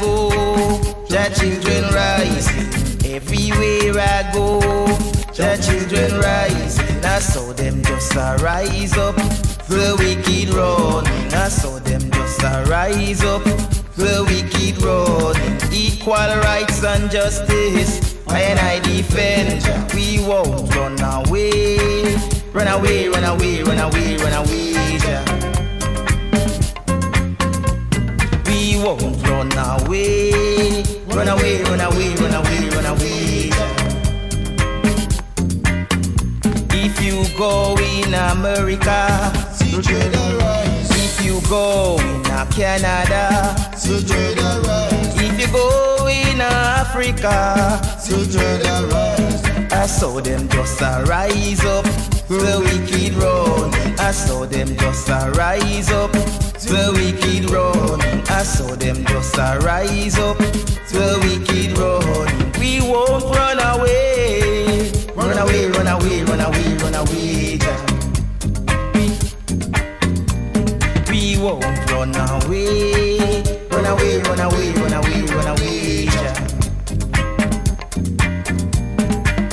go, the children rising. Everywhere I go, the children rising. I saw them just a rise up, the wicked running. I saw them just a rise up, the wicked running. Equal rights and justice, and I defend. We won't run away, run away, run away, run away, run away. yeah. Won't run away. Run away, run away, run away, run away. If you go in America, if you go in Canada, if you go in Africa, I saw them just rise up, the wicked run. I saw them just a rise up, the wicked run. I saw them just a rise up, the wicked run. We won't run away, run away, run away, run away, run away. We won't run away, run away, run away, run away, run away.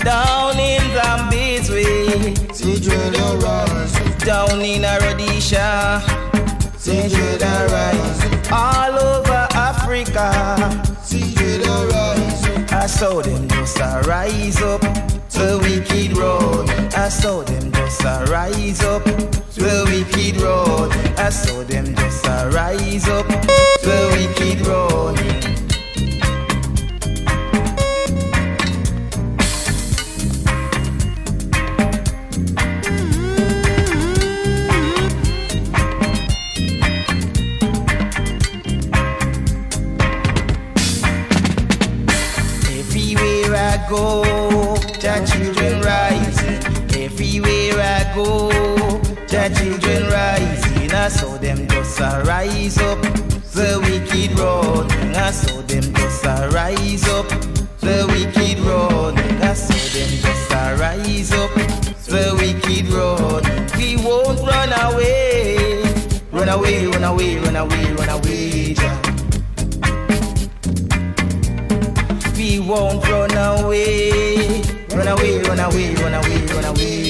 Down in Zambi's way, down in Rhodesia, all over Africa. I saw them just a rise up, the wicked road. I saw them just a rise up, the wicked road. I saw them just a rise up, the wicked road. Go, the children rising. Everywhere I go, the children rising. I saw them just rise up, the wicked running. I saw them just rise up, the wicked running. I saw them just rise up, the wicked running. We won't run away, run away, run away, run away, run away. yeah. We won't run away. Run away, run away, run away, run away.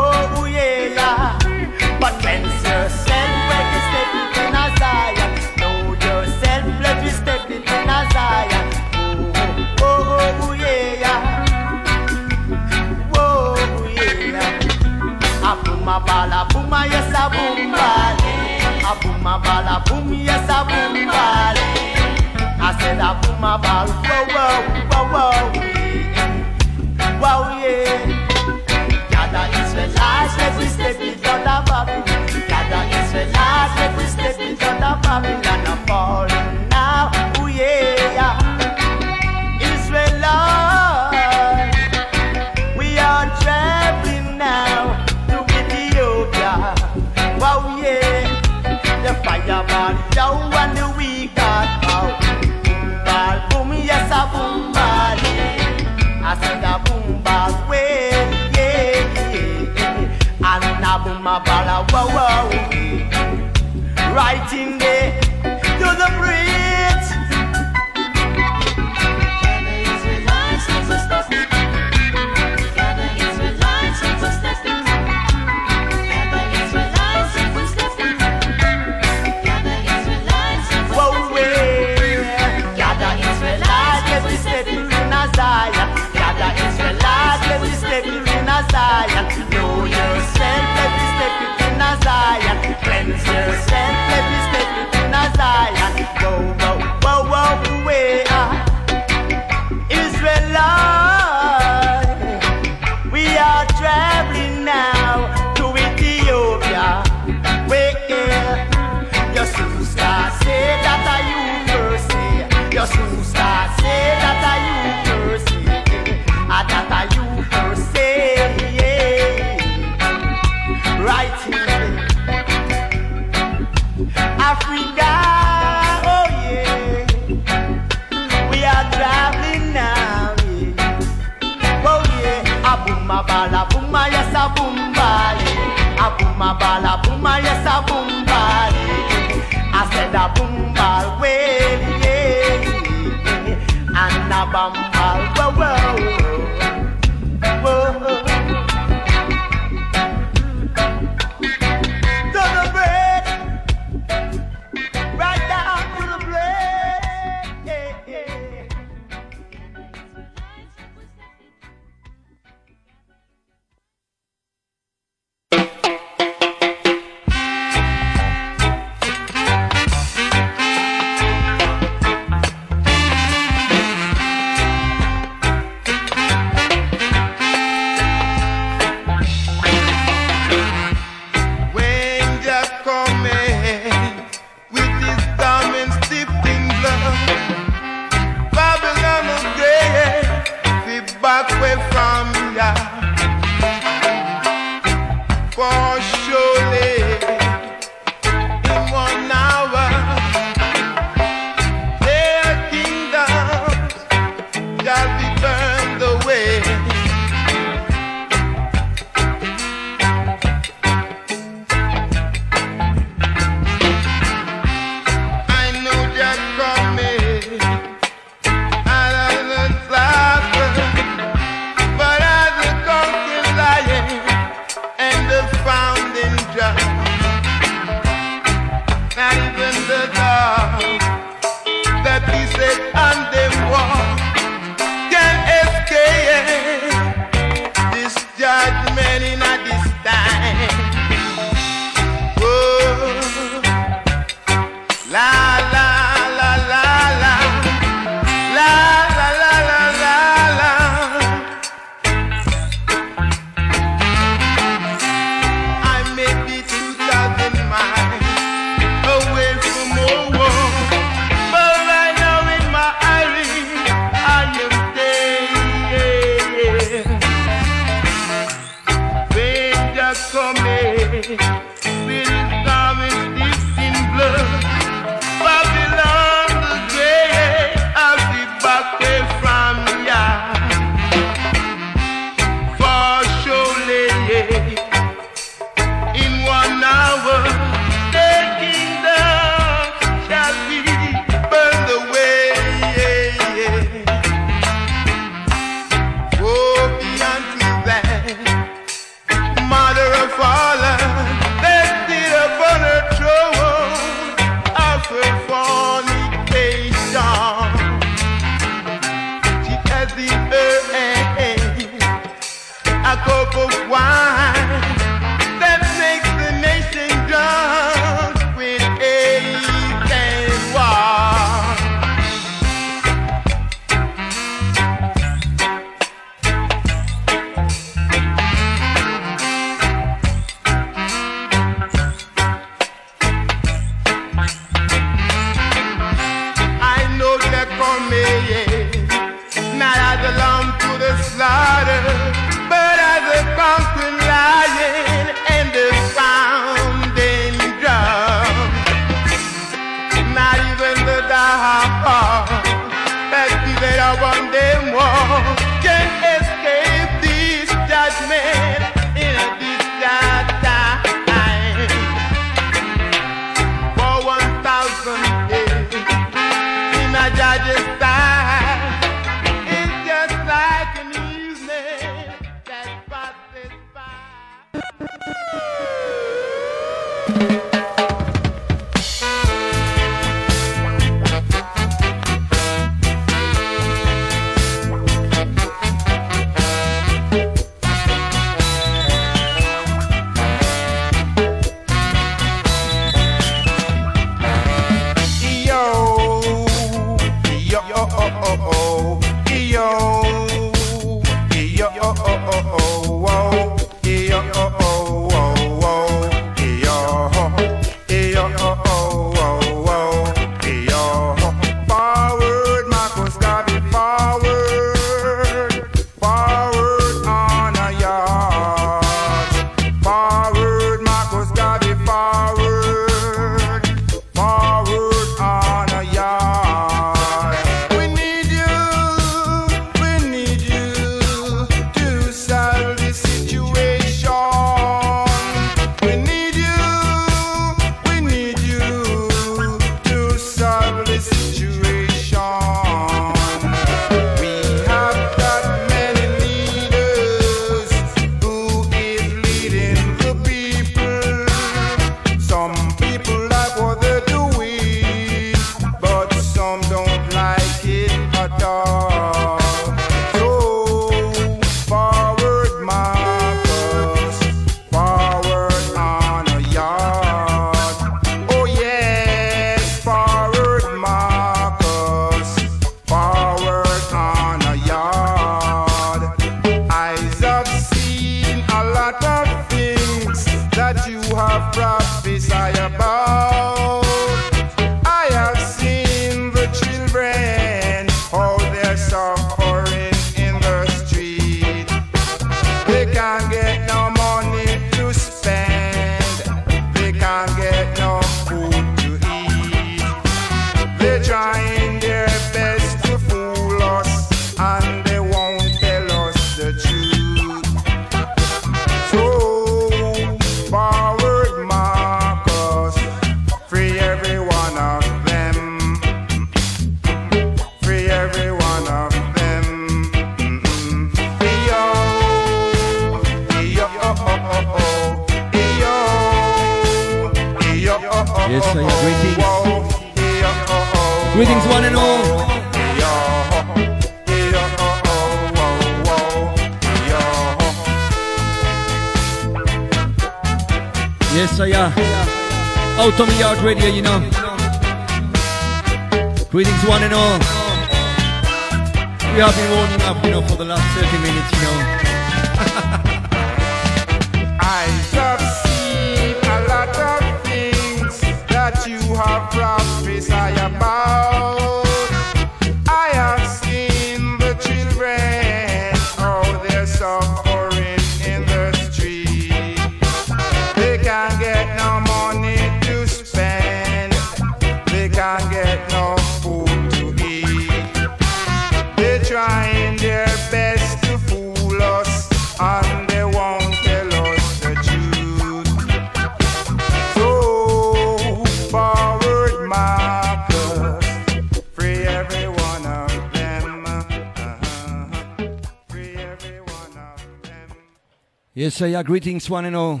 Sir. Yeah, greetings, one and all.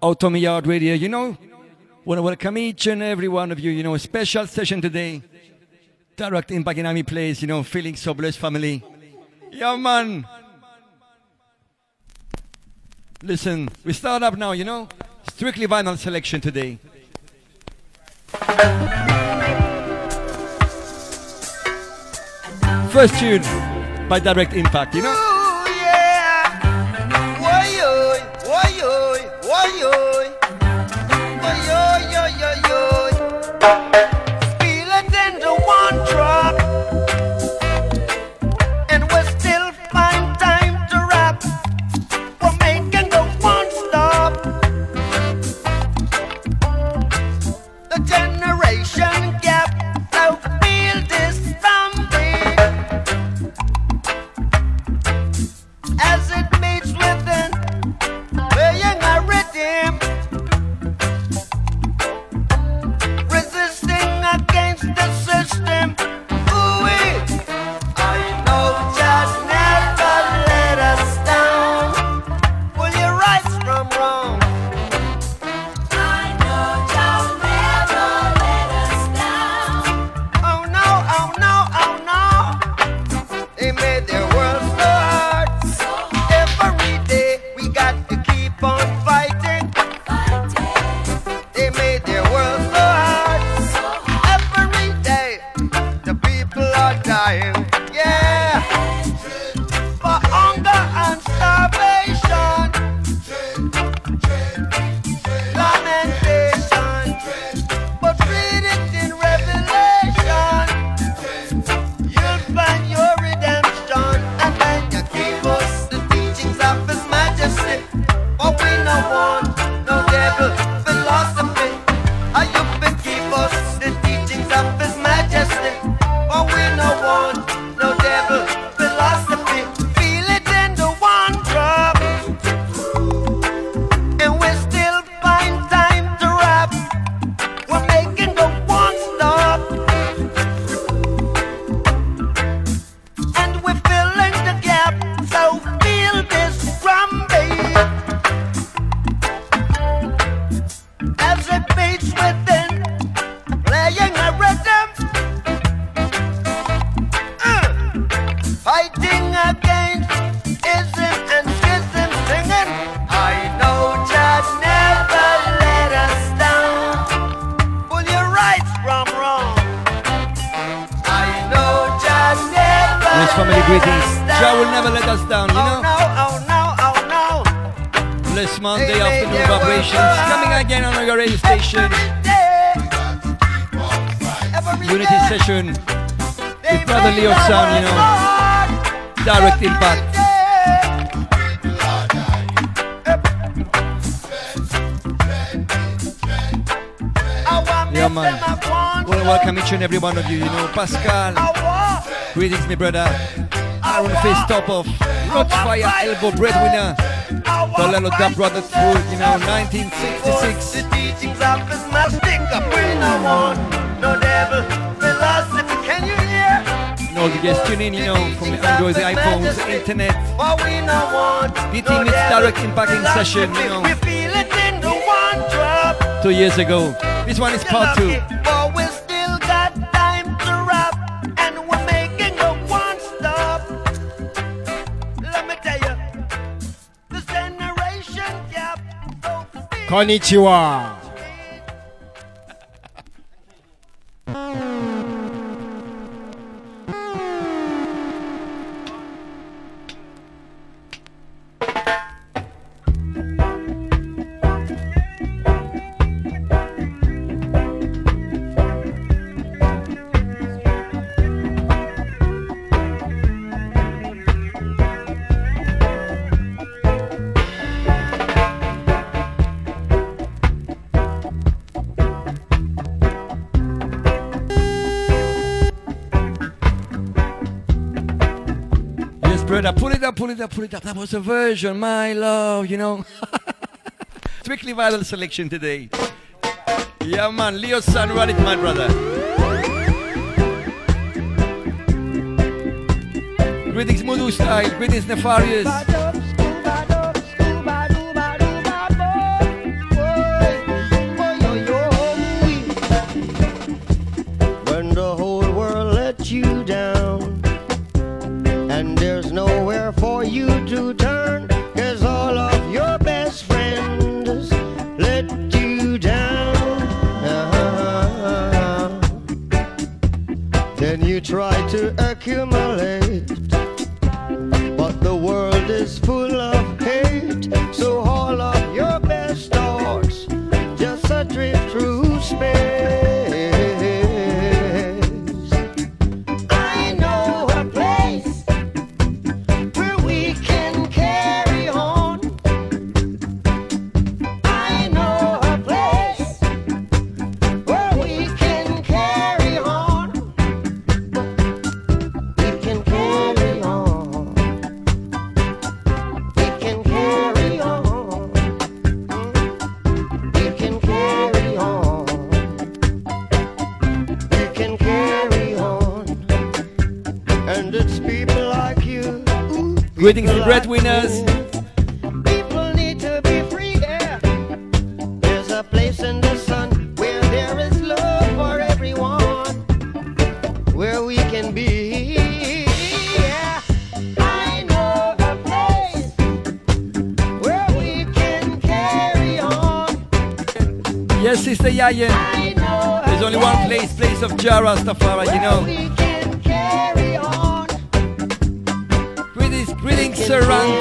Out on Yard Radio. You know, want to welcome each and every one of you. You know, a special session today. Direct Impact in Army Place. You know, feeling so blessed, family. Yeah, man. Listen, we start up now. You know, strictly vinyl selection today. First tune by Direct Impact. You know. Woy-oy, woy-oy. Woy-oy, yo, yo, yo. Feel brother. I Aaron Face want, Top of Rockfire Elbow Breadwinner. Want Dolelo Dub Brother Through, you know, The 1966. teachings of his master, we no want no devil philosophy. Can you hear? No, you just tune in, you know, from the Android, the iPhones, the internet. We no want no meets devil direct impact in session, you know. We feel it in the one drop. Two years ago. This one is part two. So feel Konnichiwa. Yes, pull it up. That was a version, my love, you know. Strictly viral selection today. Yeah, man, Leo San, run it, my brother. Greetings, Mudu style. Greetings, Nefarious. Greetings to breadwinners. People need to be free, yeah. There's a place in the sun where there is love for everyone, where we can be. Yeah. I know a place where we can carry on. Yes, Sister Yayan. There's only one place, place of Jah Rastafari, you know. Greetings,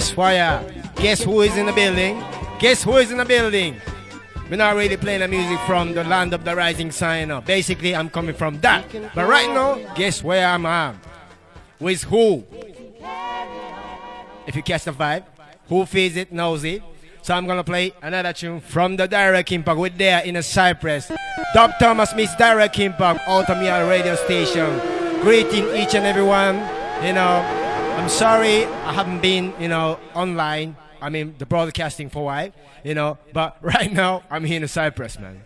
Yes, fire. Uh, guess who is in the building? Guess who is in the building? We're not really playing the music from the land of the rising sun. no. Basically, I'm coming from that. But right now, guess where I'm at? With who? If you catch the vibe, who feels it knows it. So I'm gonna play another tune from the Direct Impact. We're there in a Cypress. Dub Thomas Miss Direct Impact, Ultimate Radio Station. Greeting each and everyone. You know, I'm sorry I haven't been, you know, online. I mean, the broadcasting for while, you know. But right now, I'm here in Cyprus, man.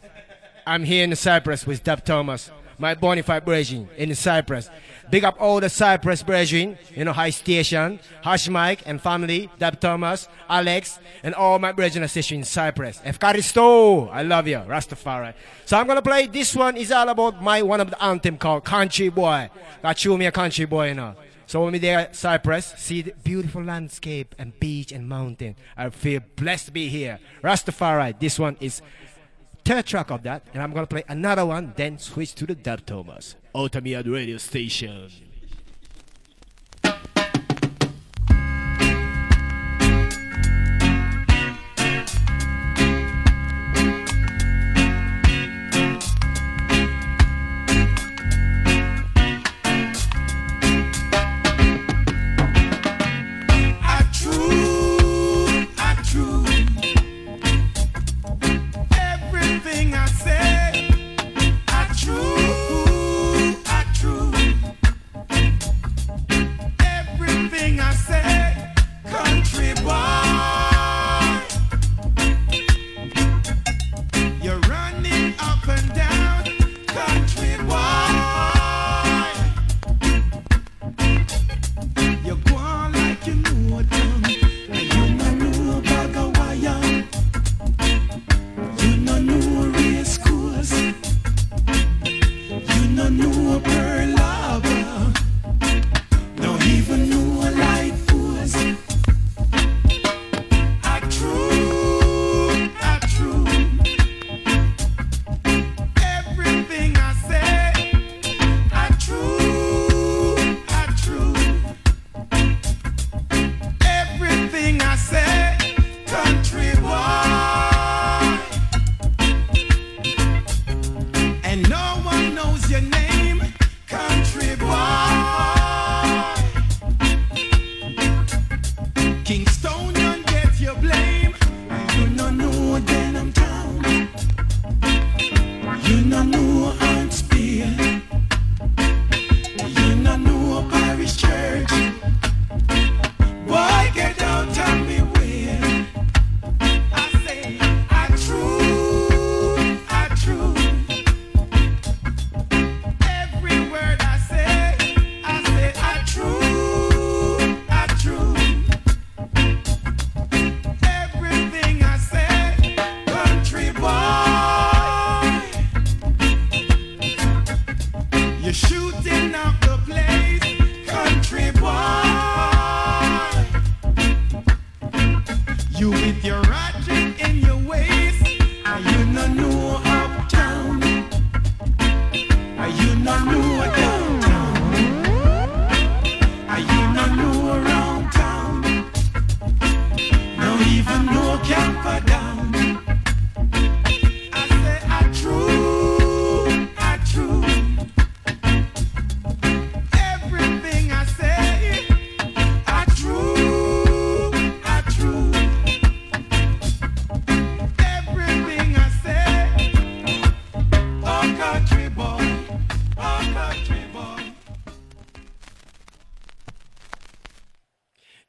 I'm here in Cyprus with Dub Thomas, my bonafide brethren in Cyprus. Big up all the Cyprus brethren, you know, High Station, Hush Mike and family, Dub Thomas, Alex, and all my brethren assisting in Cyprus. Efkaristo, I love you, Rastafari. So I'm gonna play this one is all about my one of the anthem called Country Boy. Got you me a country boy, you know. So when we there at Cyprus, see the beautiful landscape and beach and mountain. I feel blessed to be here. Rastafari, this one is third track of that, and I'm gonna play another one, then switch to the Dub Thomas. Otamiad radio station.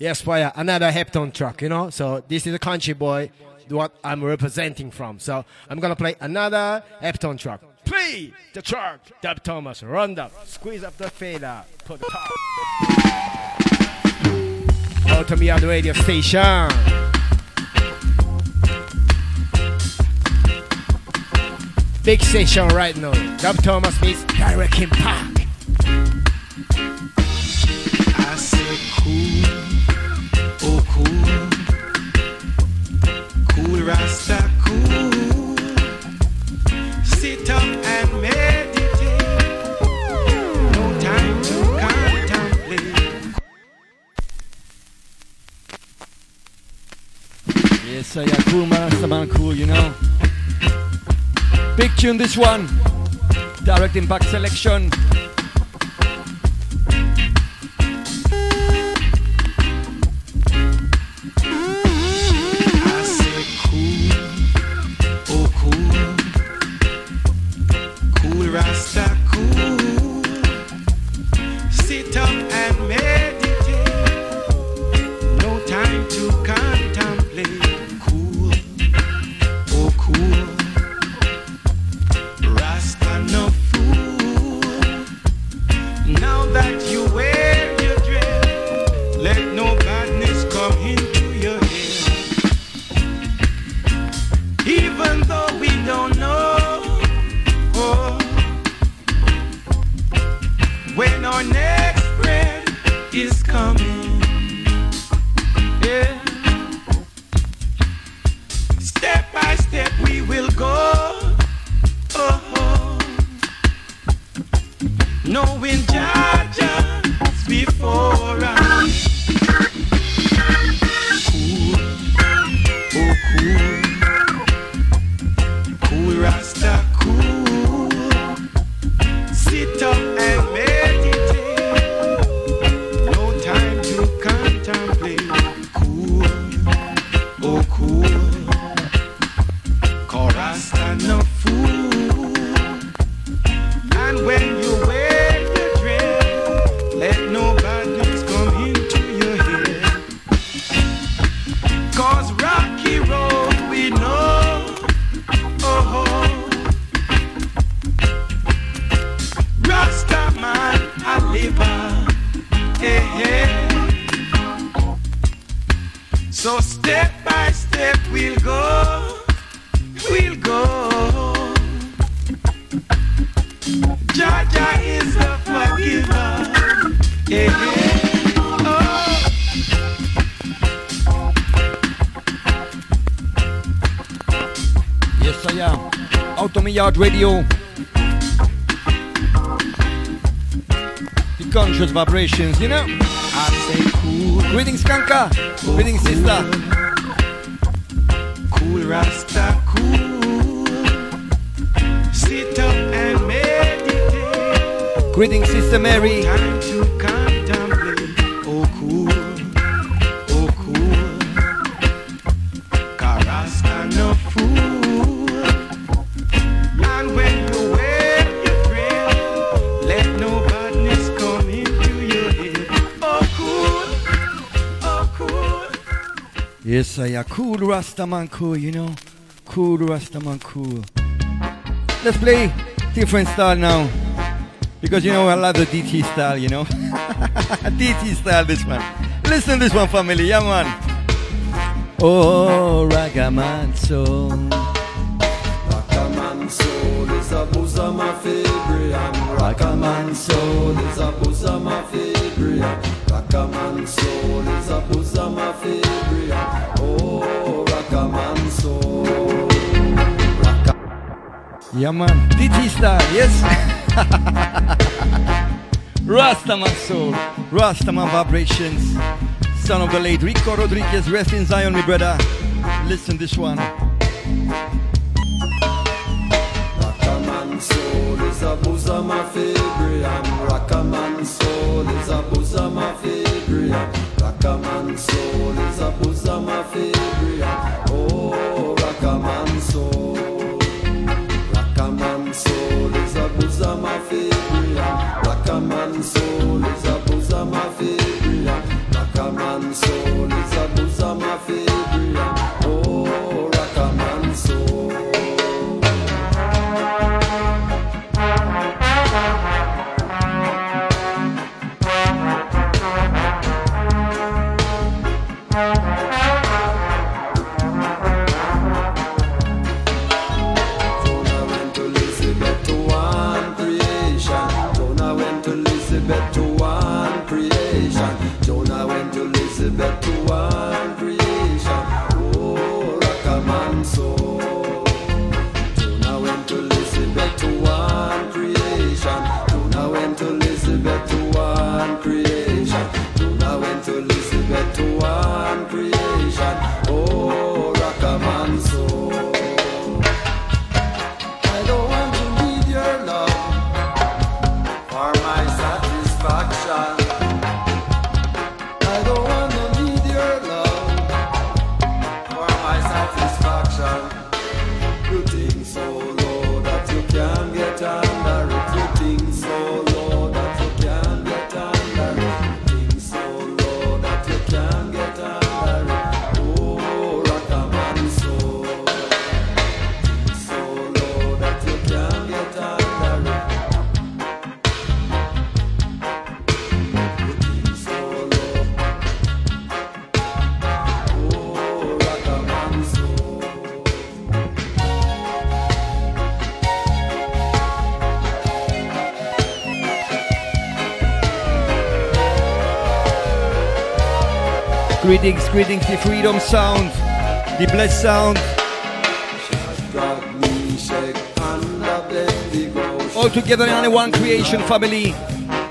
Yes, fire. Another Hepton track, you know. So this is a country boy, what I'm representing from. So I'm gonna play another Hepton track. Play the track, Dub Thomas, round up, squeeze up the fader, put the top. Out to me on the radio station. Big station right now. Dub Thomas meets Direct Impact. Tune this one. Direct impact selection. You know. I say cool, Greetings, Kanka. Greetings, Rastaman cool, you know. Cool Rastaman cool. Let's play different style now. Because you know I love the DT style, you know. DT style this one. Listen this one family, yeah man. Oh. Rockaman soul is a bosom of. Rockaman soul is a Yeah man. DT style, yes. Rastaman soul. Rastaman vibrations. Son of the late Rico Rodriguez, rest in Zion, my brother. Listen this one. Greetings, greetings, the freedom sound, the blessed sound. All together in only one creation family.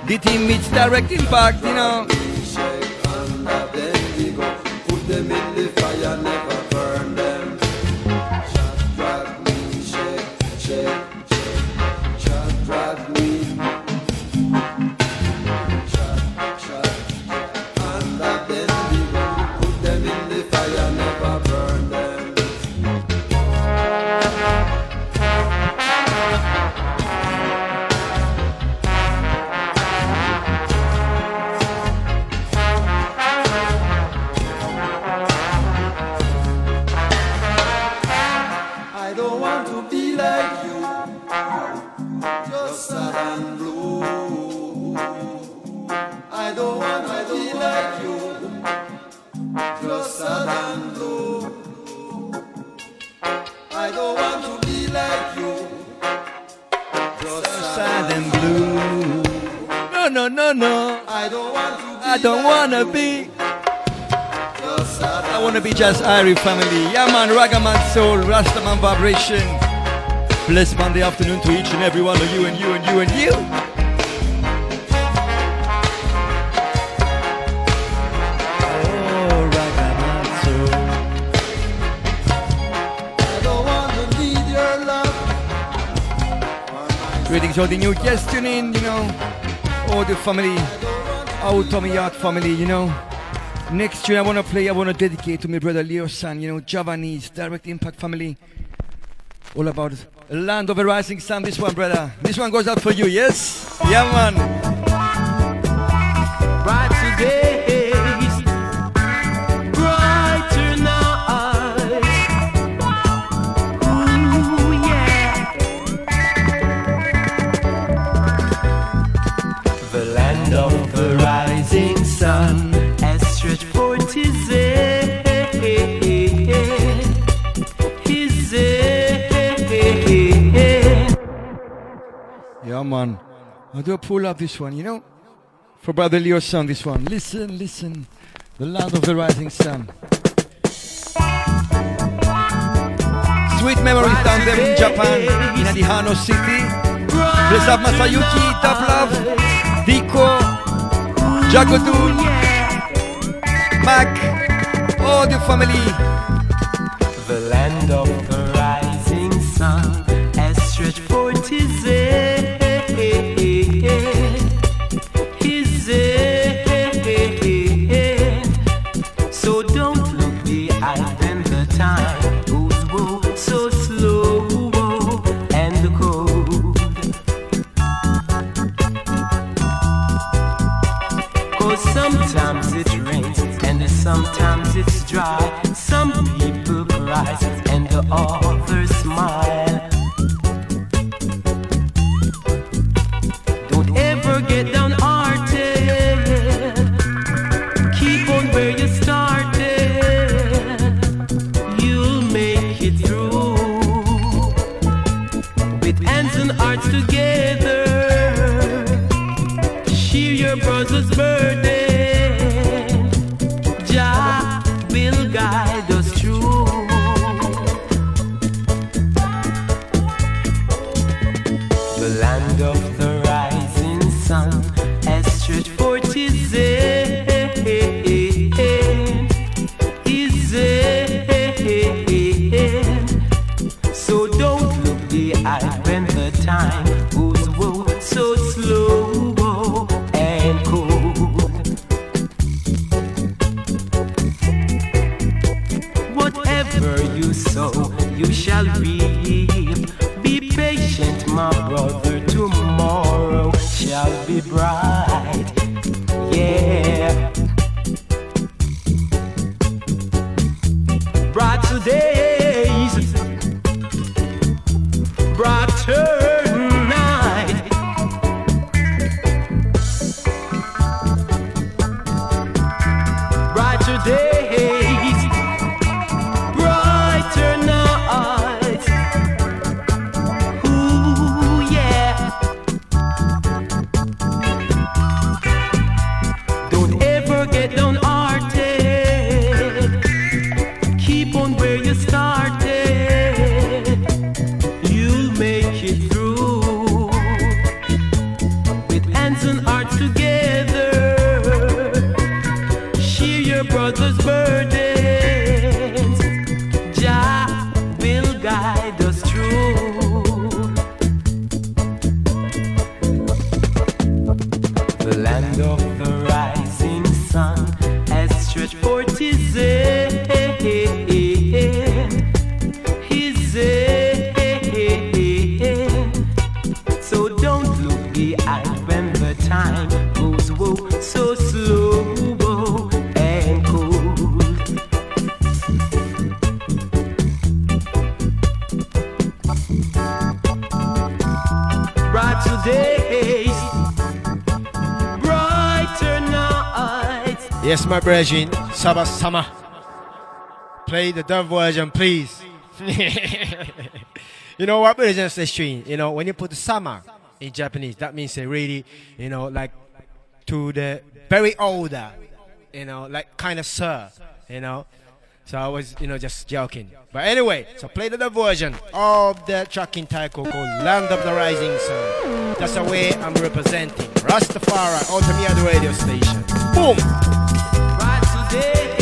The team meets direct impact, you know. Just Irie family. Yeah, man, Ragaman Soul, Rastaman Vibration. Blessed Monday afternoon to each and every one of you and you and you and you. Oh, Ragaman Soul. I don't want to need your love. Greetings all the new guests tune in, you know. All the family, our Tommy Yard family, you know. Next tune I wanna play, I wanna dedicate to my brother Leo San, you know, Javanese, Direct Impact family. All about land of the rising sun, this one, brother. This one goes out for you, yes? Yeah, man. Man. I'll do a pull up this one, you know? For brother Leo San, this one. Listen, listen. The land of the rising sun. Sweet memories down there in Japan, in Adihano City. Bless up Masayuki, Top Love, Diko, Jagodun, Mac, all the family. The land of the rising sun sometimes it's dry. Some people cry and the others my brethren, Summer. Play the dub version, please. you know what, brethren, string. You know, when you put the summer in Japanese, that means they really, you know, like to the very older, you know, like kind of sir, you know. So I was, you know, just joking. But anyway, so play the dub version of the tracking taiko called Land of the Rising Sun. That's the way I'm representing Rastafari, Ultimate the radio station. Boom! Brighter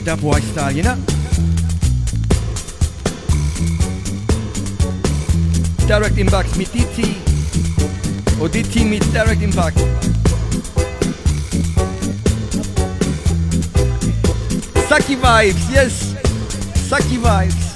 Yeah, dub white style, you know? Direct impact mit DT. Or DT mit direct impact. Saki vibes, yes. Saki vibes.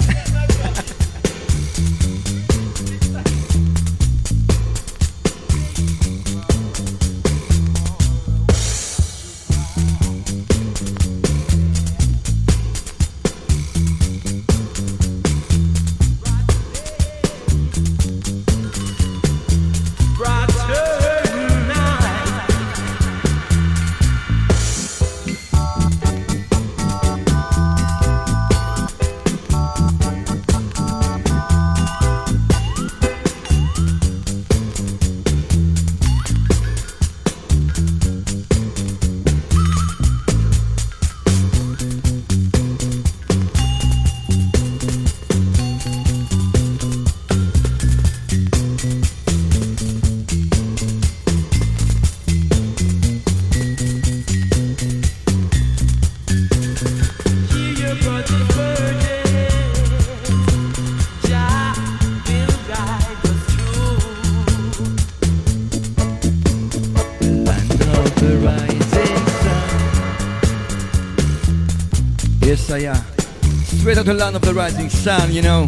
Yes, Straight out the land of the rising sun, you know.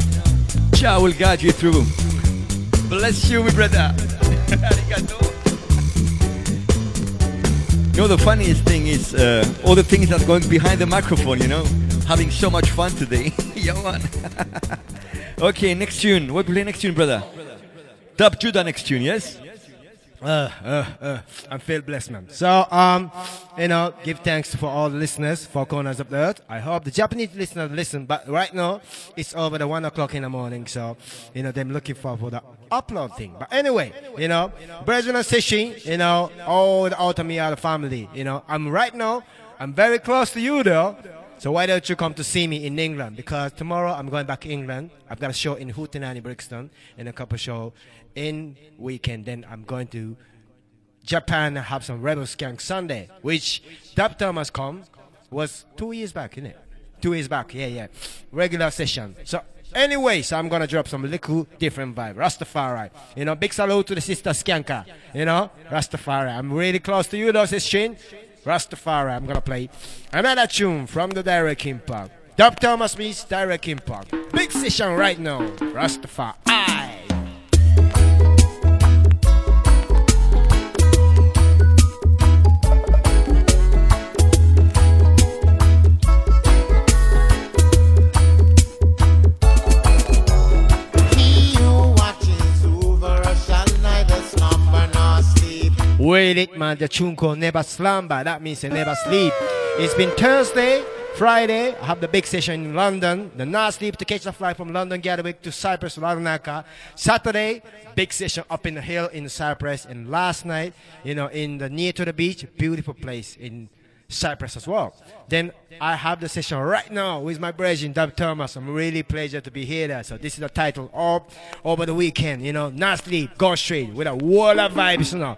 Jah will guide you through. Bless you, my brother. You know, the funniest thing is uh, all the things that's going behind the microphone, you know? Having so much fun today. Yo, man. okay, next tune. What we play next tune, brother? Dub Judah next tune, yes? Uh, uh, uh, I'm feel blessed, man. So, um, you know, give thanks for all the listeners for corners of the earth. I hope the Japanese listeners listen, but right now it's over the one o'clock in the morning, so you know them looking for for the upload thing. But anyway, you know, Brethren and Sishin, you know, all the the family. You know, I'm right now. I'm very close to you though. So why don't you come to see me in England? Because tomorrow I'm going back to England. I've got a show in Hootenanny, Brixton, and a couple show in weekend. Then I'm going to Japan and have some Rebel Skank Sunday, which Dub Thomas come was two years back, isn't it? Two years back, yeah, yeah. Regular session. So anyway, so I'm gonna drop some little different vibe. Rastafari. You know, big salute to the sister Skanka. You know, Rastafari. I'm really close to you though, Sishin. Rastafari. I'm gonna play another tune from the Direct Impact. Dub Thomas meets Direct Impact. Big session right now. Rastafari. Wait it, man. The called Never Slumber. That means they never sleep. It's been Thursday, Friday. I have the big session in London. The not sleep to catch the flight from London Gatwick to Cyprus, Larnaca. Saturday, big session up in the hill in Cyprus. And last night, you know, in the near to the beach, beautiful place in Cyprus as well. Then I have the session right now with my brethren, Dub Thomas. I'm really pleasure to be here. There. So this is the title of over the weekend. You know, not sleep, go straight with a wall of vibes. You know,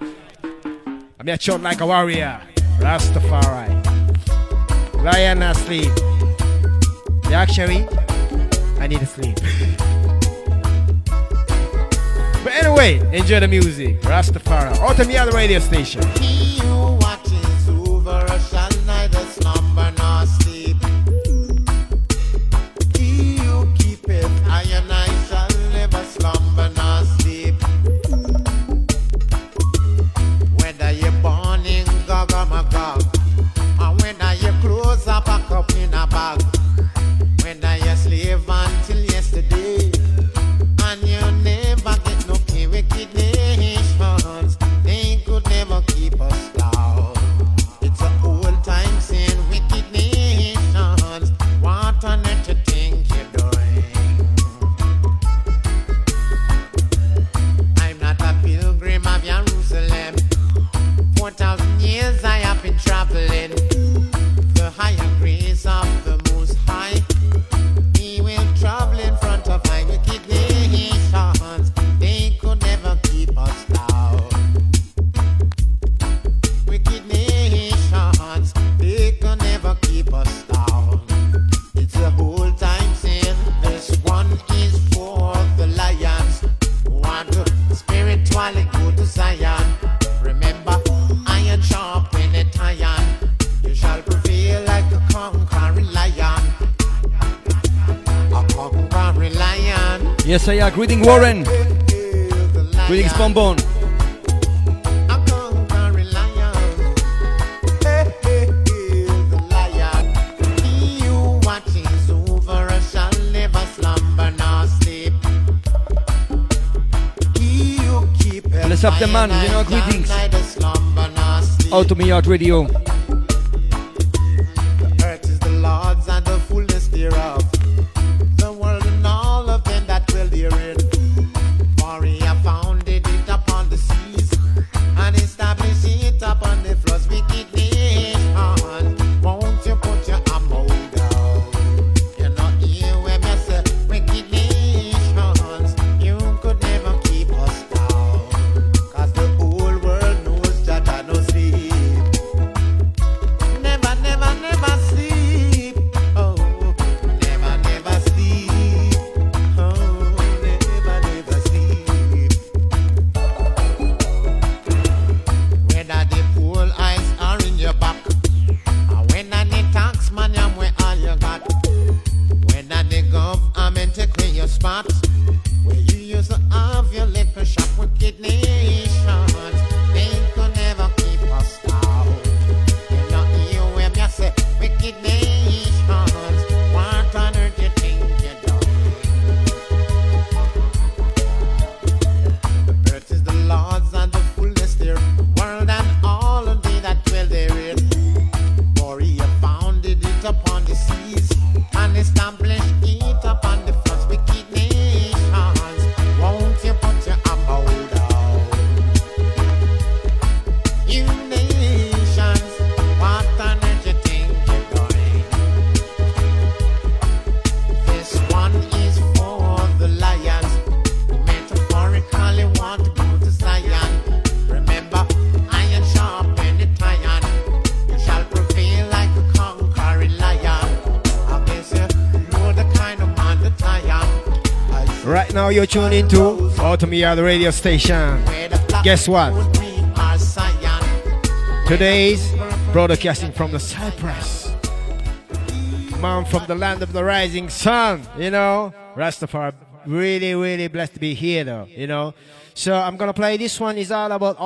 I'm here short like a warrior, Rastafari. Lion not sleep. The actually, I need to sleep. but anyway, enjoy the music, Rastafari. Out of the other radio station. Yes, I am. Greeting Warren. Greetings, Bonbon. Bless up the man, you know, greetings. Out of me Yard Radio. Now you're tuning to Automia, the radio station. Guess what? Today's broadcasting from the Cyprus. Man from the land of the rising sun, you know. Rastafari, really, really blessed to be here though, you know. So I'm gonna play this one is all about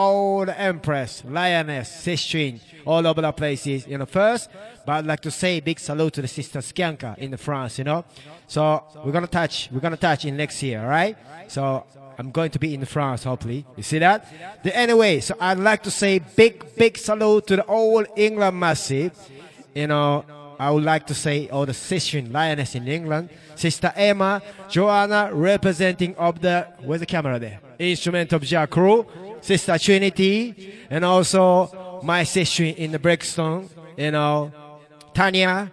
the Empress, Lioness, Sistren, all over the places, you know, first. But I'd like to say big salute to the sister Skanka in France, you know. So we're gonna touch, we're gonna touch in next year, alright? So I'm going to be in France, hopefully. You see that? The, anyway, so I'd like to say big, big salute to the old England massive. You know, I would like to say all the Sistren Lioness in England. Sister Emma, Joanna, representing of the, where's the camera there? Instrument of Jack crew. Sister Trinity, and also my sister in the Brixton, you know, Tanya,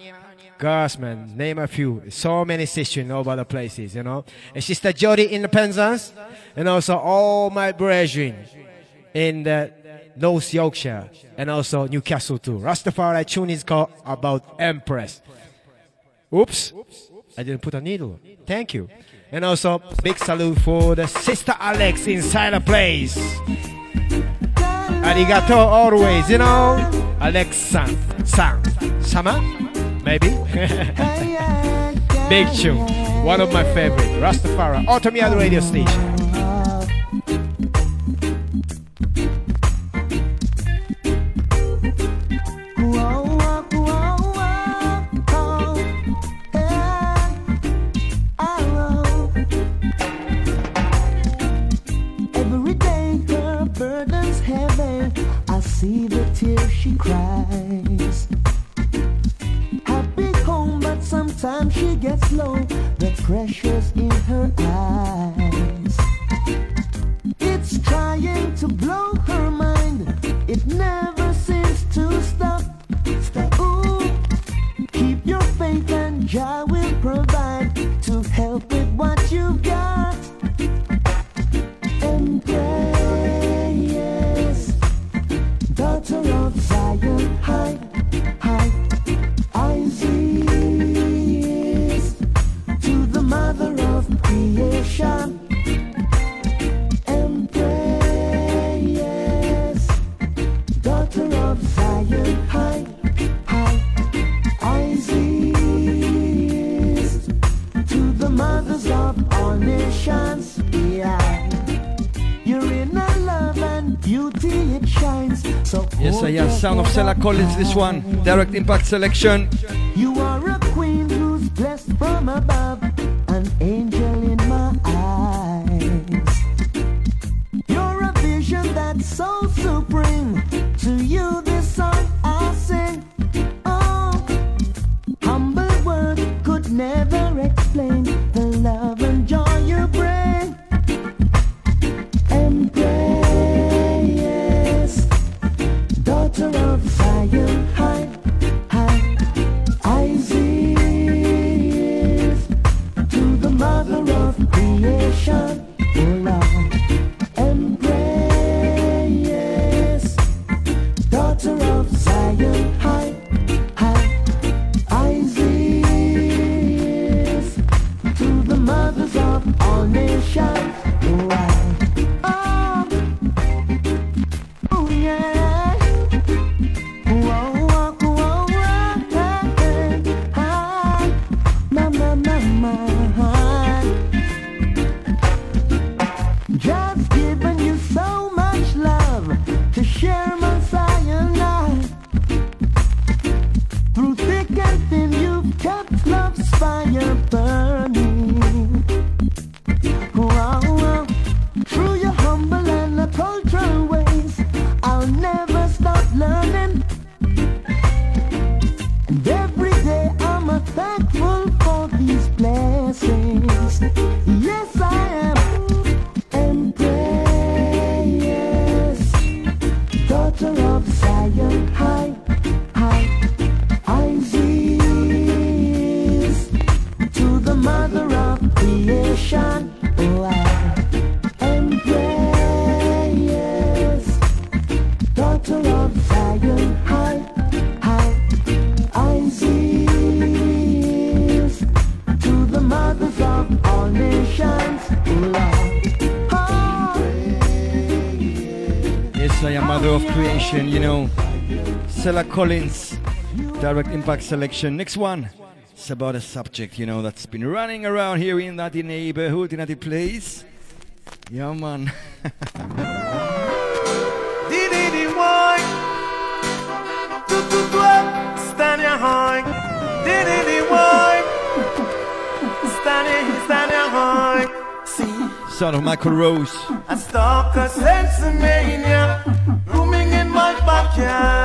Gosh, man, name a few. So many sisters in all other places, you know. And Sister Jody in the Penzance, and also all my brethren in the North Yorkshire, and also Newcastle too. Rastafari tune is called about Empress. Oops, I didn't put a needle. Thank you. And also big salute for the Sister Alex inside the place. Arigato always, you know. Alex San, San, Sama, maybe. Big tune, one of my favorite. Rastafari, Automia the radio station. She cries. Happy home, but sometimes she gets low. The pressure's in her eyes. It's trying to blow her mind. It never seems to stop. Ooh, keep your faith and Jah mothers of all nations. Yeah. You're in a love and beauty, it shines. So Yes, I am. Sound of Stella Collins, this one. Direct Impact Selection. You are a queen who's blessed from above, selection, you know. Selah Collins, direct impact selection. Next one, it's about a subject, you know, that's been running around here in that neighborhood, in that place. Yeah, man. Son of Michael Rose. I stalk a sense of mania can.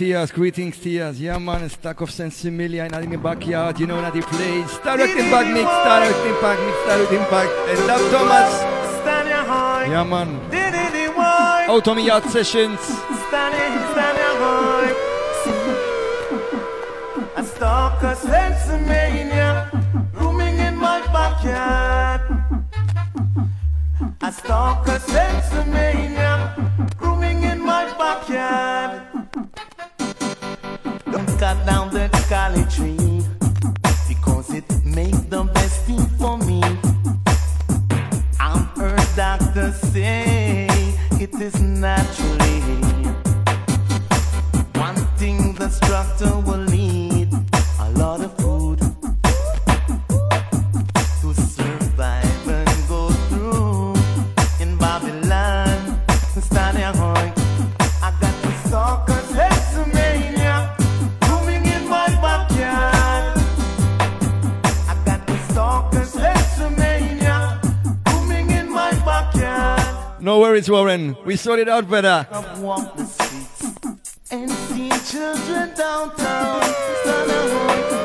Tias, greetings Tias. Yeah man, A Stack of Sensimilla in my backyard, you know that he plays. Direct Impact Mix, Direct Impact Mix, Direct Impact. And Love Thomas. Yeah man. Out on yard high. A stalk of Sensimilla, rooming in my backyard. A stalk of Sensimilla. worries, Warren. We sorted out, better. And see children downtown.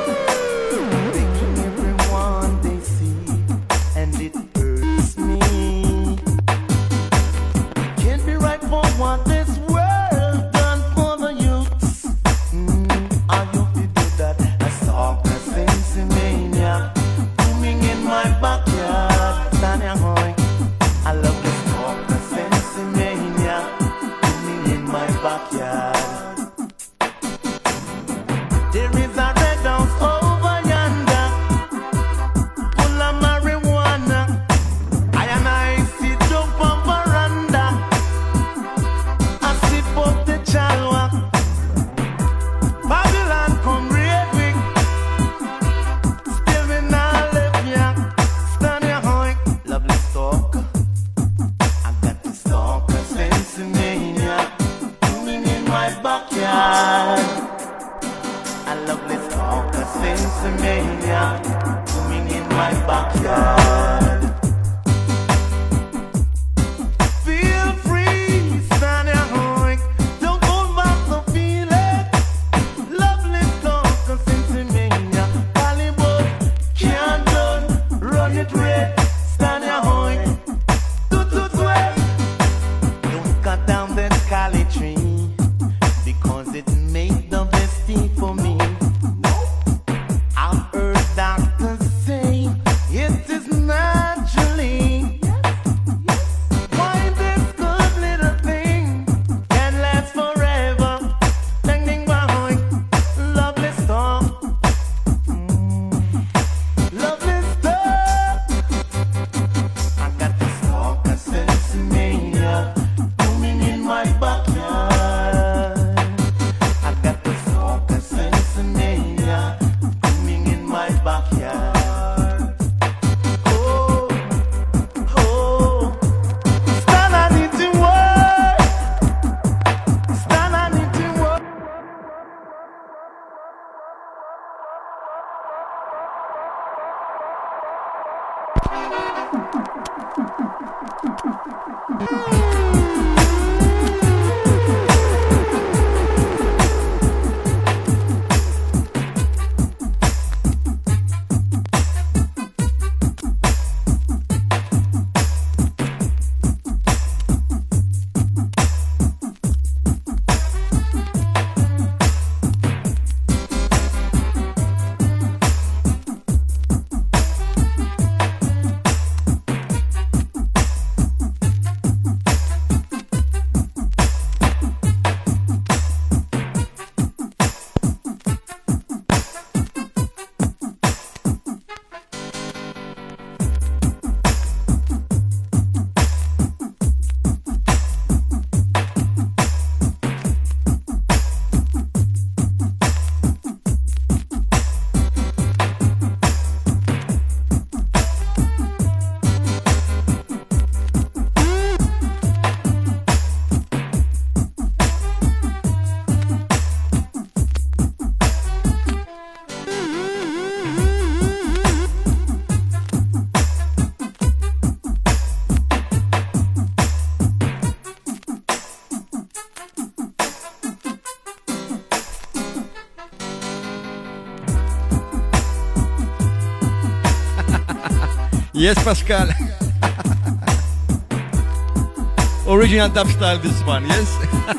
Yes, Pascal. Original dub style, this one, yes?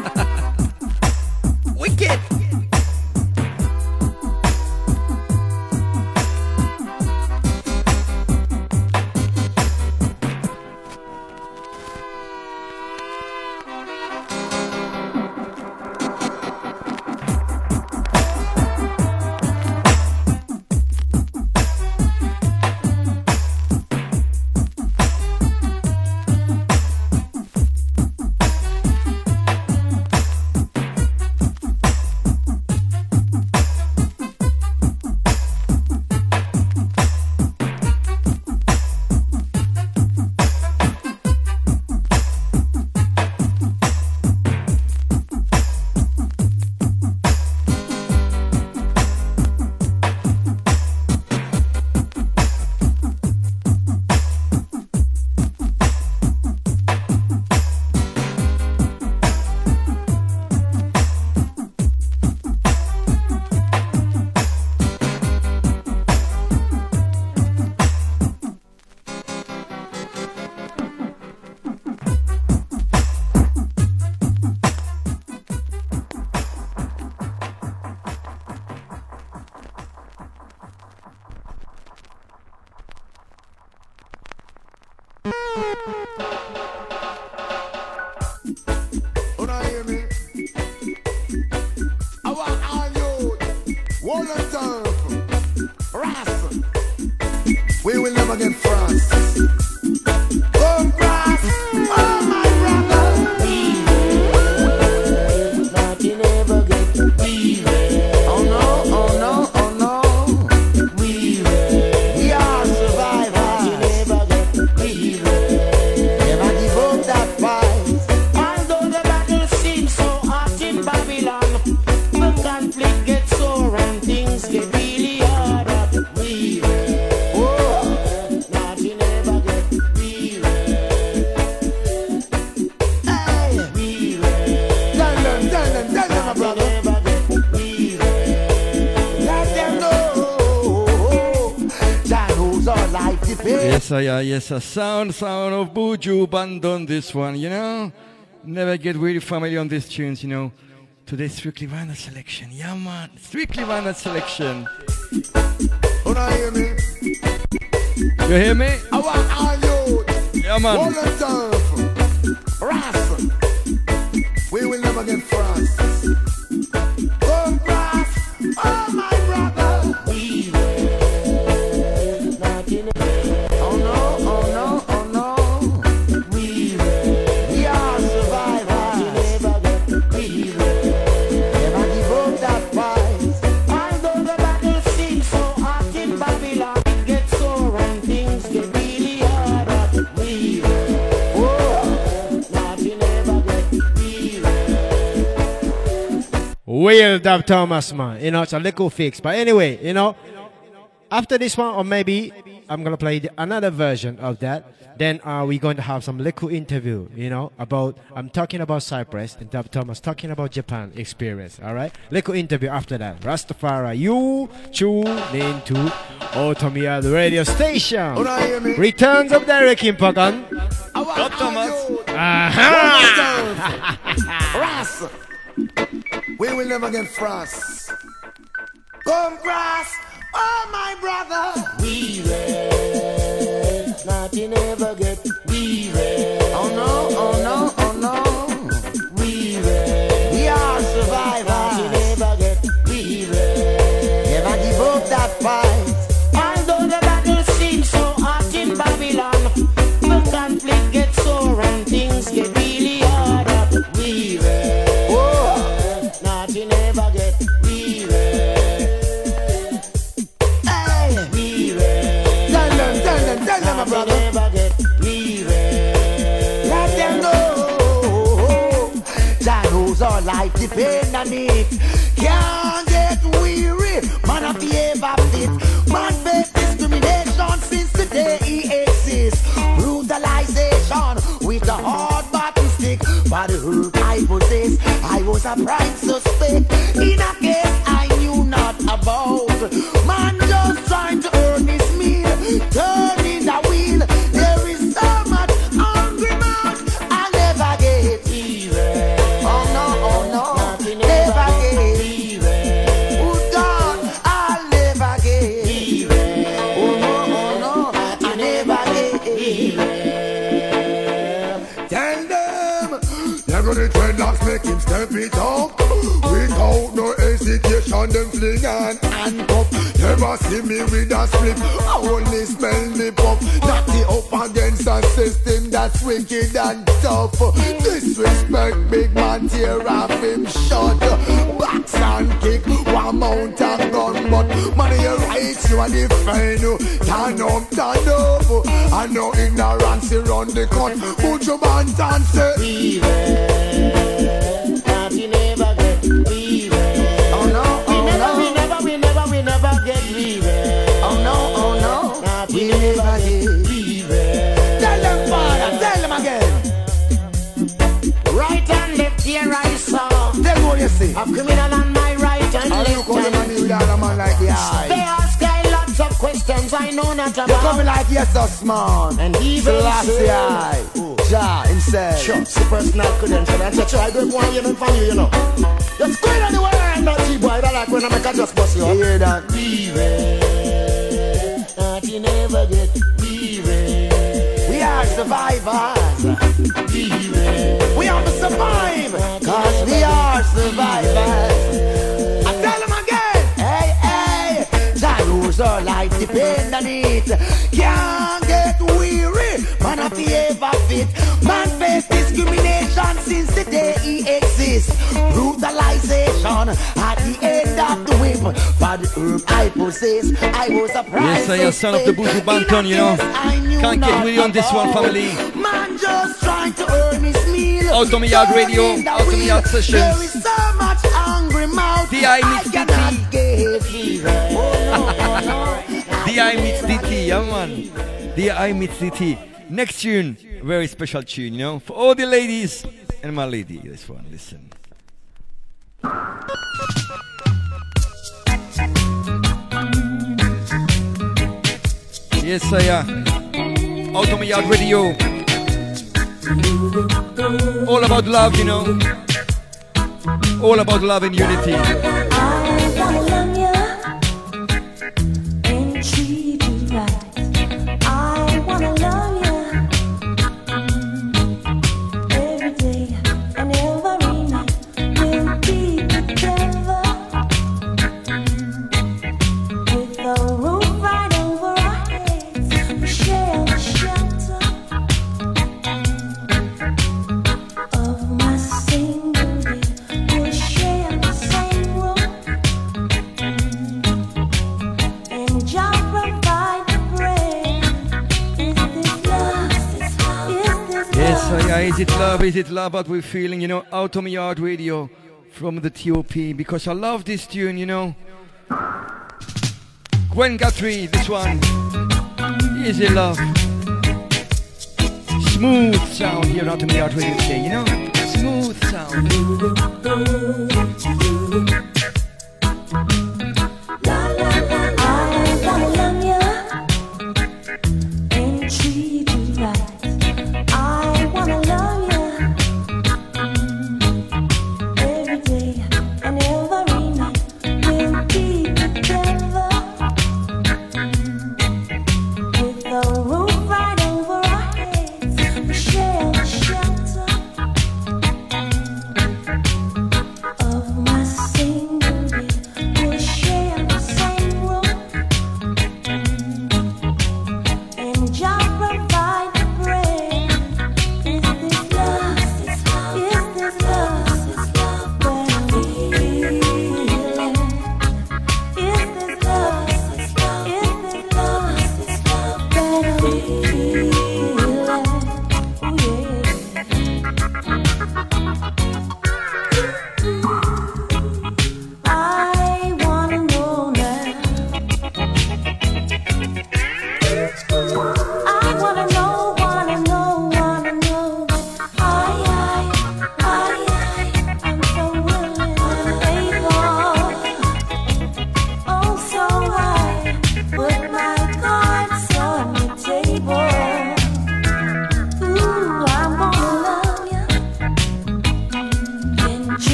I, yes, a sound, sound of Buju Banton on this one, you know? Never get really familiar on these tunes, you know? Today's Strictly Vinyl selection. Yeah, man. Strictly Vinyl selection. I hear me, You hear me? I want all you, Yeah, man. Dub Thomas, man. You know, it's a little fix. But anyway, you know, after this one, or maybe I'm going to play the, another version of that. Then uh, we're going to have some little interview, you know, about, I'm talking about Cyprus and Dub Thomas talking about Japan experience, all right? Little interview after that. Rastafari, you tune into Otomiya, the radio station. When I hear me, Returns of Derek Impagan. I want all you, Aha! one and turf, ras. We will never get frost. Come grass, oh my brother. We red, nothing ever get we red. Oh no, oh no, oh life depend on it. Can't get weary, man of the ever fit. Man face discrimination since the day he exists. Brutalization with a hard button stick. For the hurt I possess, I was a prime suspect. In a case I knew not about. Hesitation, and handcuff. Never see me with a slip, I only smell me puff. Knock it up against a system that's wicked and tough. Disrespect, big man, tear off him shut. Box and kick, one mount and gun, but money you right, you and defend. Turn up, turn up. I know ignorance around the cut. Put your bands and say, me what you see. a criminal on my right and I left hand. man with a man like the They ask I lots of questions I know not You about. coming like yes, us man. And even Selassie say- eye. Jah himself. Sure, personal credential. And say, I don't want you know from you, you know. You're square word, and not T-boy. I like when I make a just bust you You up. hear that? That you never get leaving. We are survivors. We have to survive. Cause we are survivors. I tell them again. Hey, hey. Jah rules our life depend on it. Can't get weary. Man, if he ever fit. Man face discrimination since the day he exists. Brutalization at the end of the whip. For the herb I possess, I was a Yes, I am son of the Buju Banton, you know. Can't get with you on this one, family. Man just trying to earn his meal. Autumn Yard Radio, Turning the Autumn wheel. Yard Sessions. There is so much hungry mouth. DI mix cannot DT. DI meets DT, yeah man. DI meets DT. Next tune, very special tune, you know, for all the ladies and my lady. This one, listen. Yes, I am. Autumn Yard Radio. All about love, you know. All about love and unity. Is it love? Is it love? What we're feeling, you know, Autumn Yard Radio from the TOP because I love this tune, you know. Gwen Guthrie, this one. Is it love? Smooth sound here on Yard Radio today, you know. Smooth sound.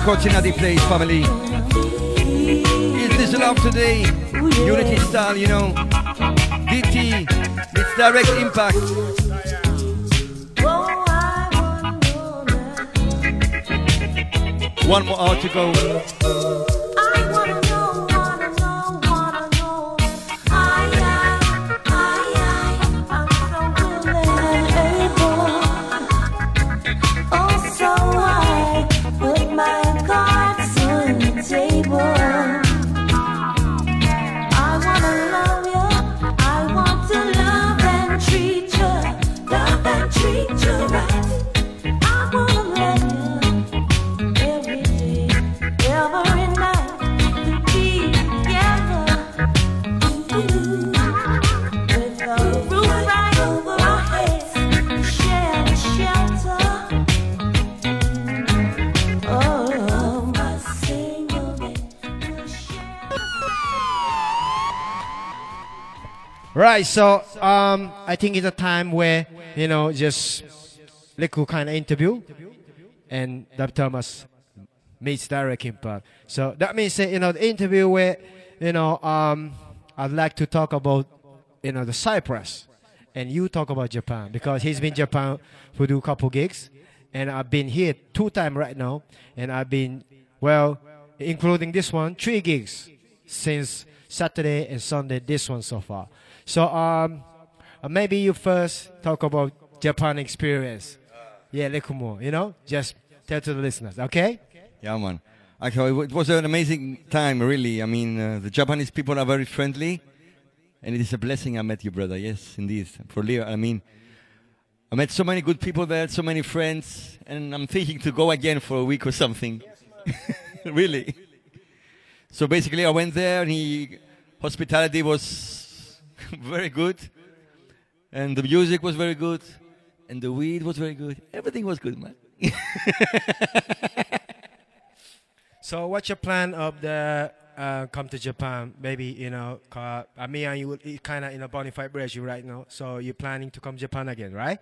The place, family. Is this love today? Unity style, you know. DT, it's direct impact. One more hour to go. Right, so um, I think it's a time where you know just little kind of interview, and Dr. Thomas meets direct impact. So that means that, you know the interview where you know um, I'd like to talk about you know the Cyprus, and you talk about Japan because he's been Japan for do couple gigs, and I've been here two time right now, and I've been well, including this one, three gigs since Saturday and Sunday. This one so far. So um, uh, maybe you first talk about Japan experience. Yeah, a little more. You know, just tell to the listeners. Okay. Yeah, man. Actually, it was an amazing time, really. I mean, uh, the Japanese people are very friendly, and it is a blessing I met you, brother. Yes, indeed. For Leo, I mean, I met so many good people there, so many friends, and I'm thinking to go again for a week or something. really. So basically, I went there, and he hospitality was very good, and the music was very good, and the weed was very good. Everything was good, man. So what's your plan of the uh, come to Japan? Maybe you know, uh, I mean, and you kind of in a bonafide bridge right now. So you're planning to come Japan again, right?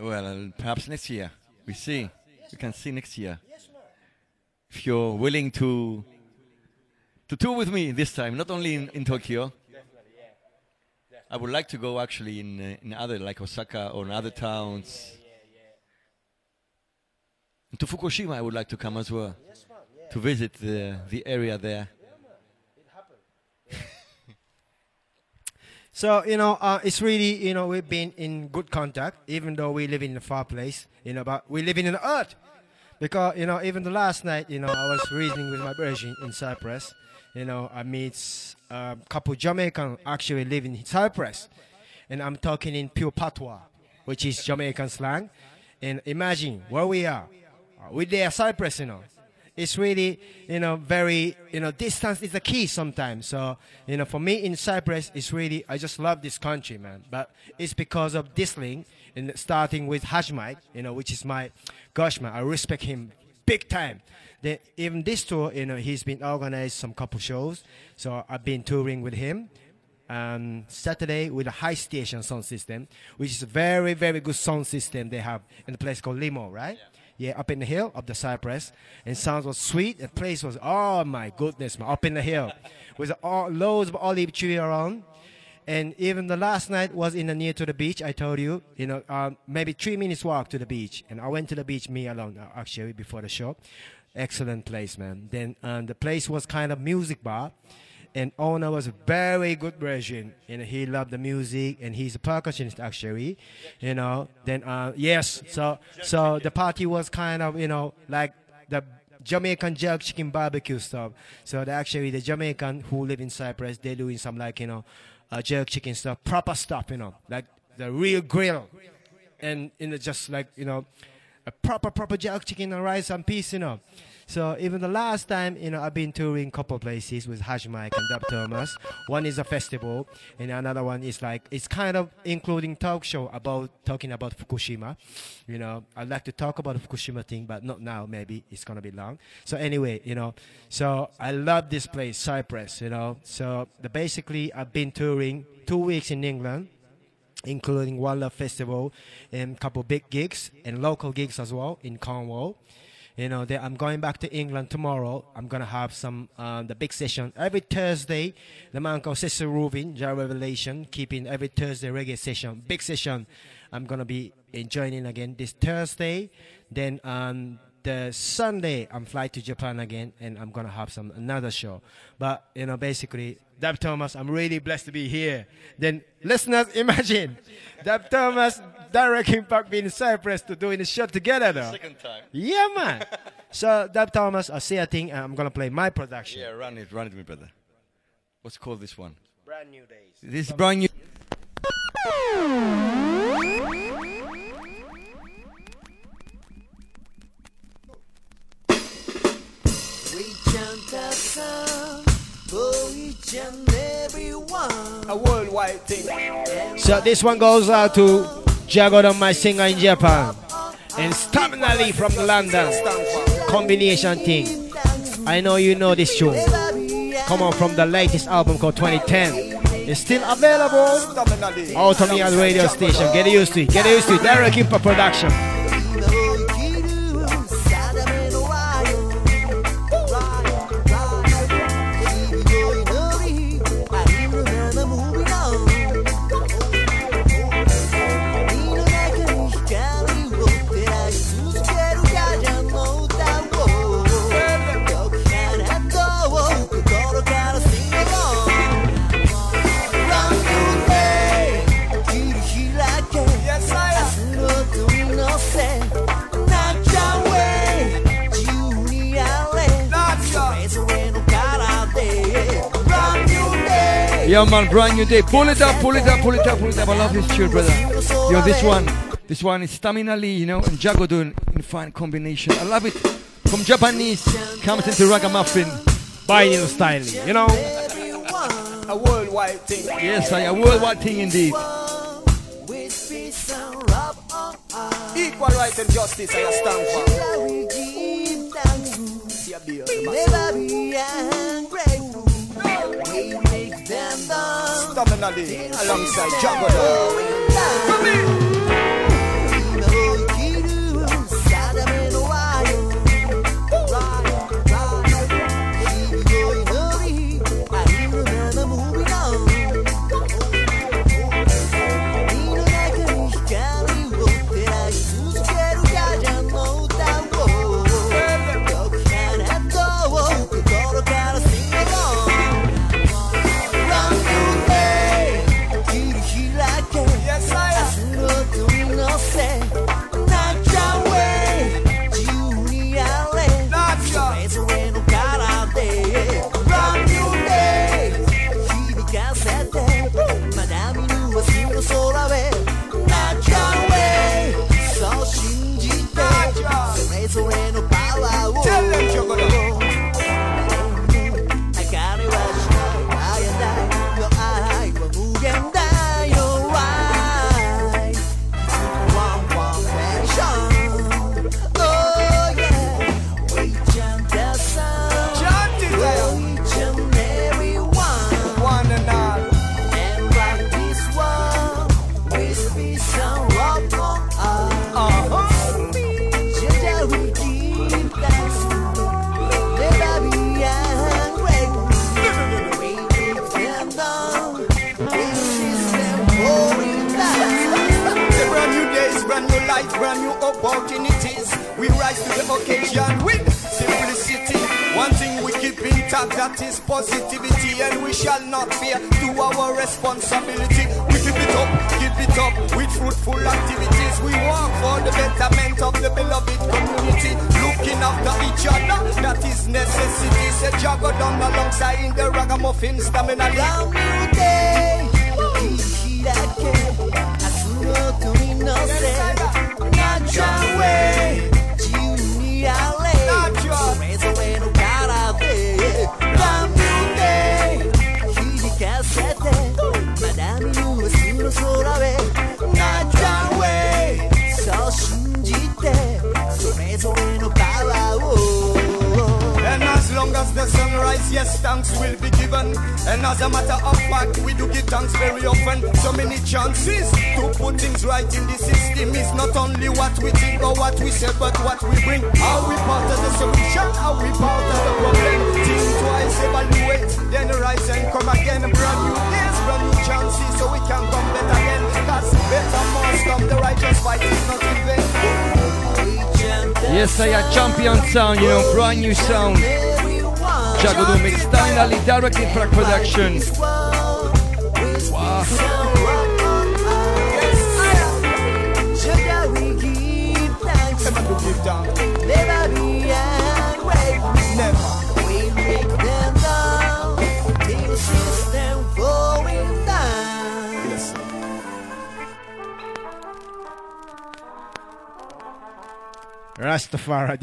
Well, uh, perhaps next year. We see. We can see next year. If you're willing to to tour with me this time, not only in, in Tokyo. I would like to go actually in uh, in other like Osaka or other towns. To Fukushima, I would like to come as well to visit the the area there. So you know, uh, it's really you know we've been in good contact, even though we live in a far place. You know, but we live in the earth, because you know even the last night, you know, I was reasoning with my brother in Cyprus. You know, I meet a couple Jamaican actually live in Cyprus, and I'm talking in pure patois, which is Jamaican slang. And imagine where we are, uh, we there Cyprus, you know. It's really, you know, very, you know, distance is the key sometimes. So, you know, for me in Cyprus, it's really, I just love this country, man. But it's because of this link, and starting with Hajmite, you know, which is my, gosh, man, I respect him big time. Then even this tour, you know, he's been organized some couple shows. So I've been touring with him. Um, Saturday with a high station sound system, which is a very, very good sound system they have in a place called Limo, right? Yeah, up in the hill of the cypress, and sounds was sweet. The place was oh my goodness, man, up in the hill, with all, loads of olive tree around, and even the last night was in the near to the beach. I told you, you know, um, maybe three minutes walk to the beach, and I went to the beach me alone uh, actually before the show. Excellent place, man. Then um, the place was kind of music bar, and owner was a very good Brazilian. and he loved the music, and he's a percussionist actually. You know, then uh, yes, so so the party was kind of you know like the Jamaican jerk chicken barbecue stuff. So actually the Jamaican who live in Cyprus, they're doing some like you know, uh, jerk chicken stuff, proper stuff, you know, like the real grill, and you know just like you know, a proper proper jerk chicken and rice and peas, you know. So even the last time, you know, I've been touring couple places with Hash Mike and Dub Thomas. One is a festival, and another one is like it's kind of including talk show about talking about Fukushima. You know, I'd like to talk about Fukushima thing, but not now. Maybe it's gonna be long. So anyway, you know, so I love this place, Cyprus. You know, so the basically I've been touring two weeks in England including One Love Festival and a couple big gigs and local gigs as well in Cornwall. You know, I'm going back to England tomorrow. I'm gonna have some uh, the big session every Thursday. The man called Sister Rubin, Jah Revelation, keeping every Thursday reggae session, big session. I'm gonna be joining again this Thursday. Then um, the Sunday, I'm flying to Japan again, and I'm gonna have some another show. But you know, basically, Dub Thomas, I'm really blessed to be here. Then listeners, imagine Dub Thomas, Direct Impact being in Cyprus to doing the show together, though. Second time. Yeah, man. so Dub Thomas, I see a thing, and I'm gonna play my production. Yeah, run it, run it, my brother. What's called this one? Brand new days. This is brand new. We chant a song for each and every one. A worldwide thing. So this one goes out to Jagodon, my singer in Japan, and Stamina Lee from London. Combination thing. I know you know this tune. Come on from the latest album called 2010. It's still available. Out on the radio station. Get used to it. Get used to it. Direct Impact production.「Yeah, man, brand new day. Pull it up, pull it up, pull it up, pull it up. I love this tune, brother. Yo, this one, this one is Stamina Lee, you know, and Jagodon in fine combination. I love it. From Japanese, comes into ragamuffin. Vinyl style, you know. A worldwide thing. Yes, I, a worldwide thing indeed. Equal right and justice I stand for. Yeah, dear. Never be ungrateful. Alongside Jagodon.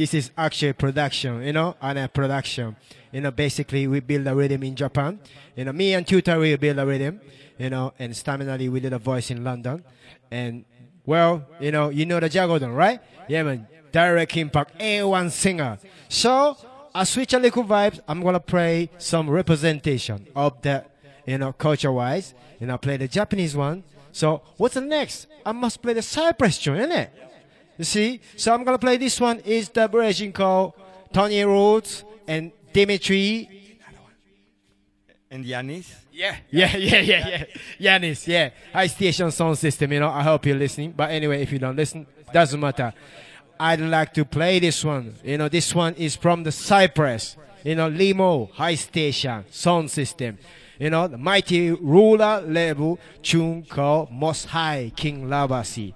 this is actual production, you know, and a production. You know, basically we build a rhythm in Japan. You know, me and Tutor we build a rhythm, you know, and Staminally we did a voice in London. And well, you know, you know the Jagodon, right? Yeah man. Direct impact, A1 singer. So I switch a little vibes, I'm gonna play some representation of the you know culture wise. You know, play the Japanese one. So what's the next? I must play the Cypress tune, isn't it? You see? So I'm going to play this one. It's the version called Tony Rhodes and Dimitri. And Yanis? Yeah. Yeah, yeah, yeah, yeah. Yanis, yeah. High station sound system, you know. I hope you're listening. But anyway, if you don't listen, doesn't matter. I'd like to play this one. You know, this one is from the Cypress. You know, Limo, High Station, Sound System. You know, the mighty ruler level tune called Most High King Lavasi.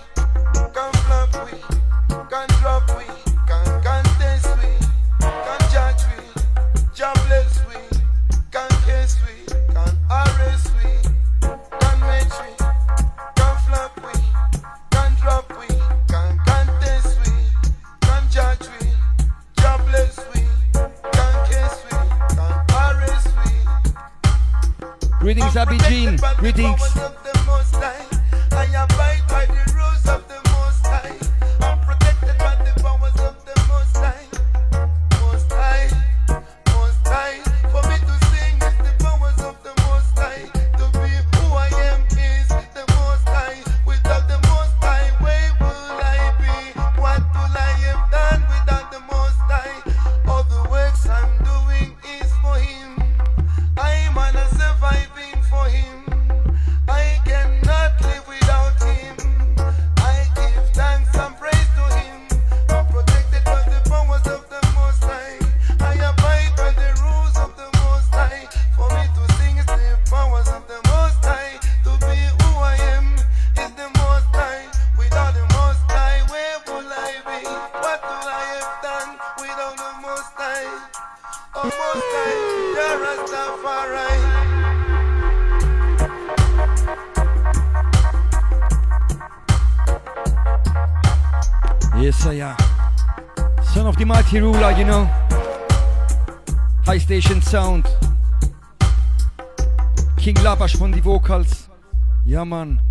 man.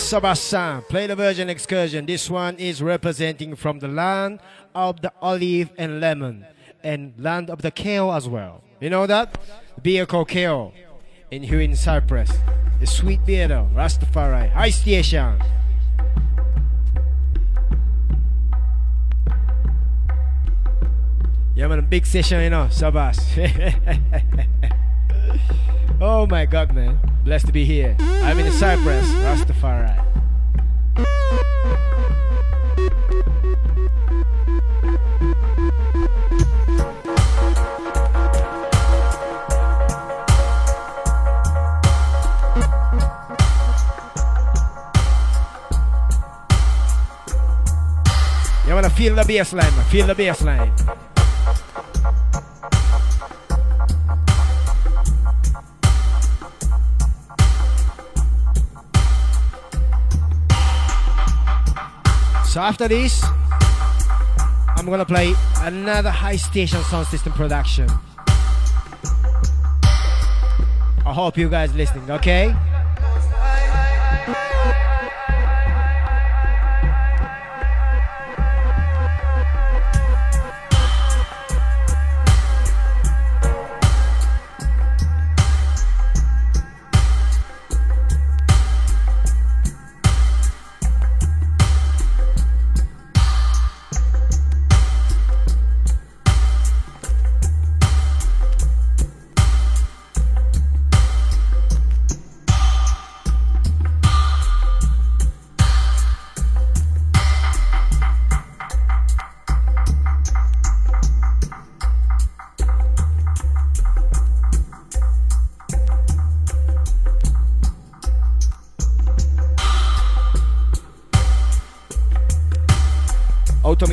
Sebastian, play the Virgin Excursion. This one is representing from the land of the olive and lemon and land of the kale as well. You know that? Beer called kale in here in Cyprus. The sweet beer though, Rastafari. High station. Yeah, man, a big session, you know, Sabas. oh my God, man. Blessed to be here. I'm in Cyprus, Rastafari. Yeah, man, feel the bass line. Feel the bass line. So after this, I'm gonna play another high station sound system production. I hope you guys listening, okay?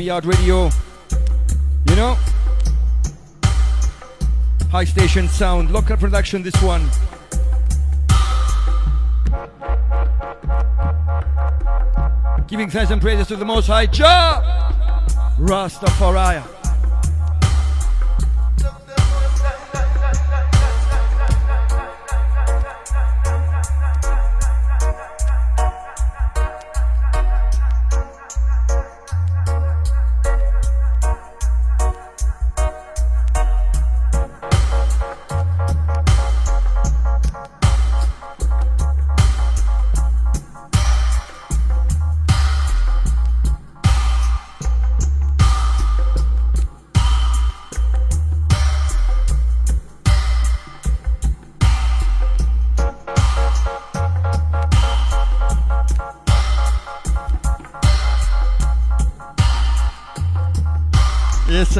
Yard radio. You know? High station sound, local production, this one. Giving thanks and praises to the Most High Jah Rastafari.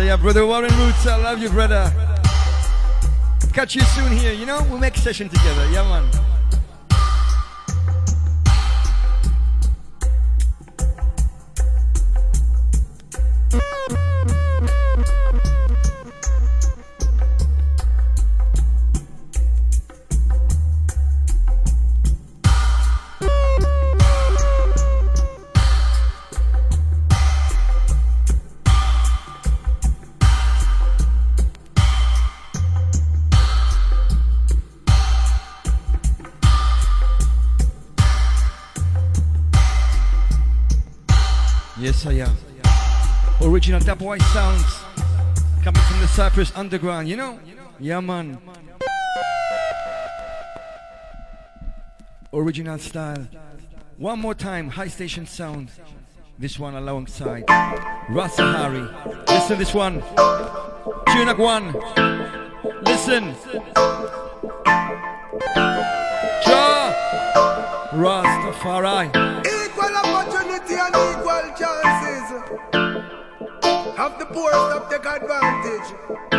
Am, brother Warren Roots. I love you, brother. Catch you soon here. You know, we'll make session together. Yeah, man. Underground, you know? Yeah, man. Original style. One more time, high station sound. This one alongside Rasa Hari. Listen this one. Tunak one. Listen. Jah Rastafari. Equal opportunity and equal chances. Have the poor stop take advantage.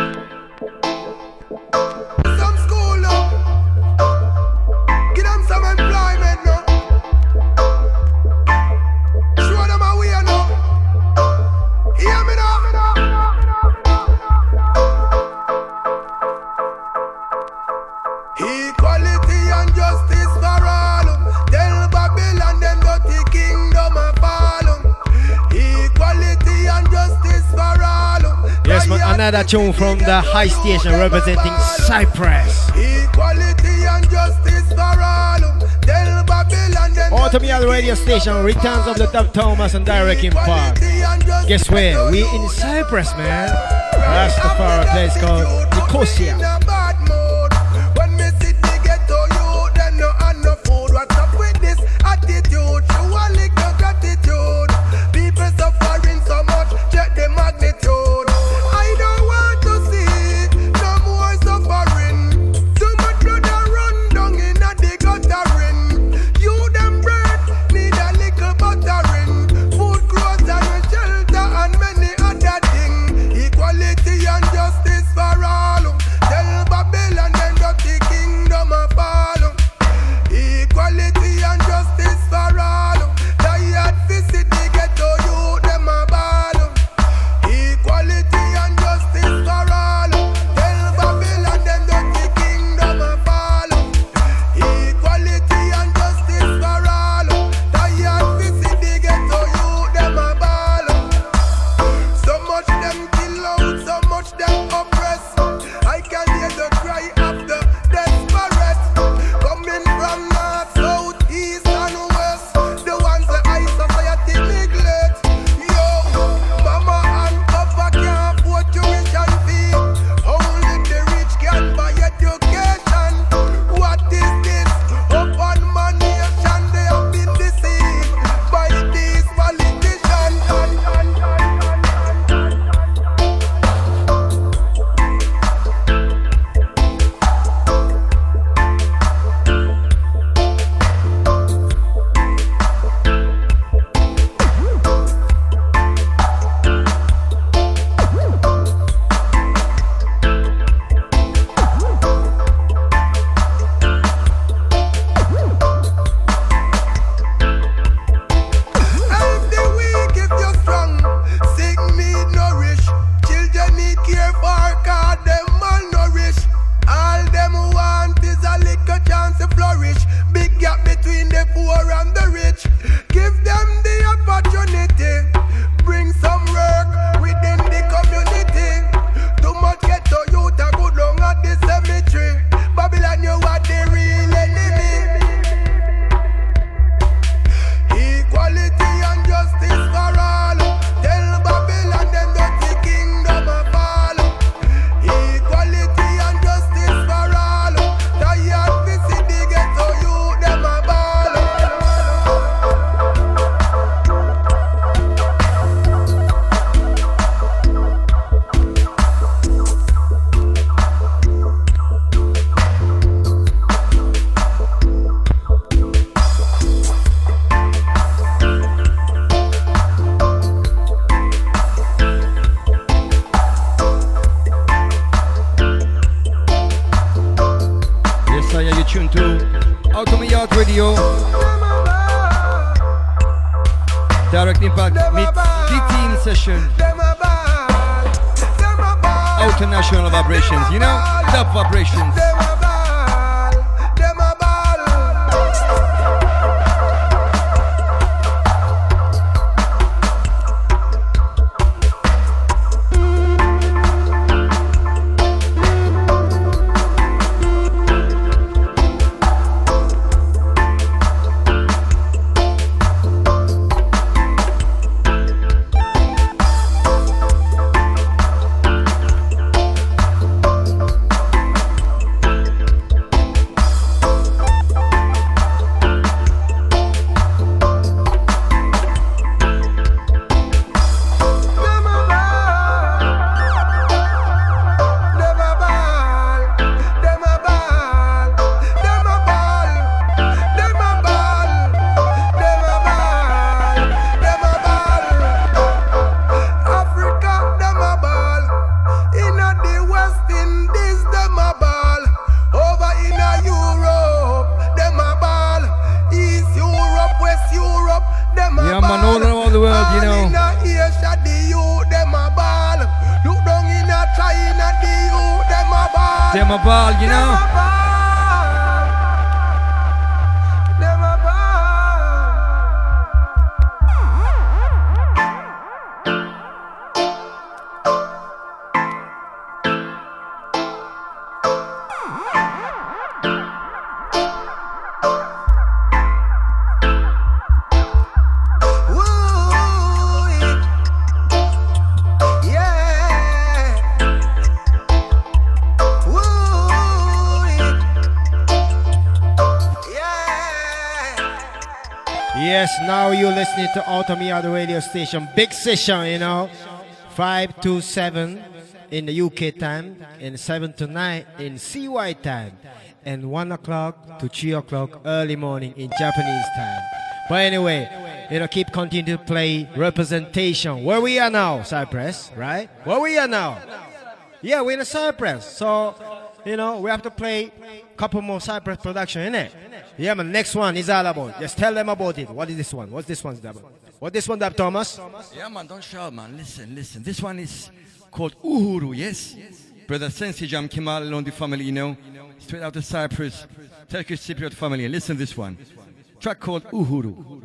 Another tune from the high station representing Cyprus. Equality and justice for all. Tell Babylon radio station returns of the Dub Thomas and Direct Impact. Guess where? We in Cyprus, man. That's the power place called Nicosia. Listening to Automia, the radio station. Big session, you know. 5 to 7 in the UK time, and 7 to 9 in CY time, and 1 o'clock to 3 o'clock early morning in Japanese time. But anyway, you know, keep continuing to play representation. Where we are now, Cyprus, right? Where we are now. Yeah, we're in Cyprus. So, you know, we have to play a couple more Cyprus production, innit? Yeah, man. Next one is all about. Just tell them about it. What is this one? What's this one's about? What this one, Dub Thomas? Yeah, man, don't shout, man. Listen, listen. This one is called Uhuru, yes? Brother Sensi Jam Kemal along the family, you know, straight out of Cyprus, Turkish Cypriot family. Listen this one. Track called Uhuru.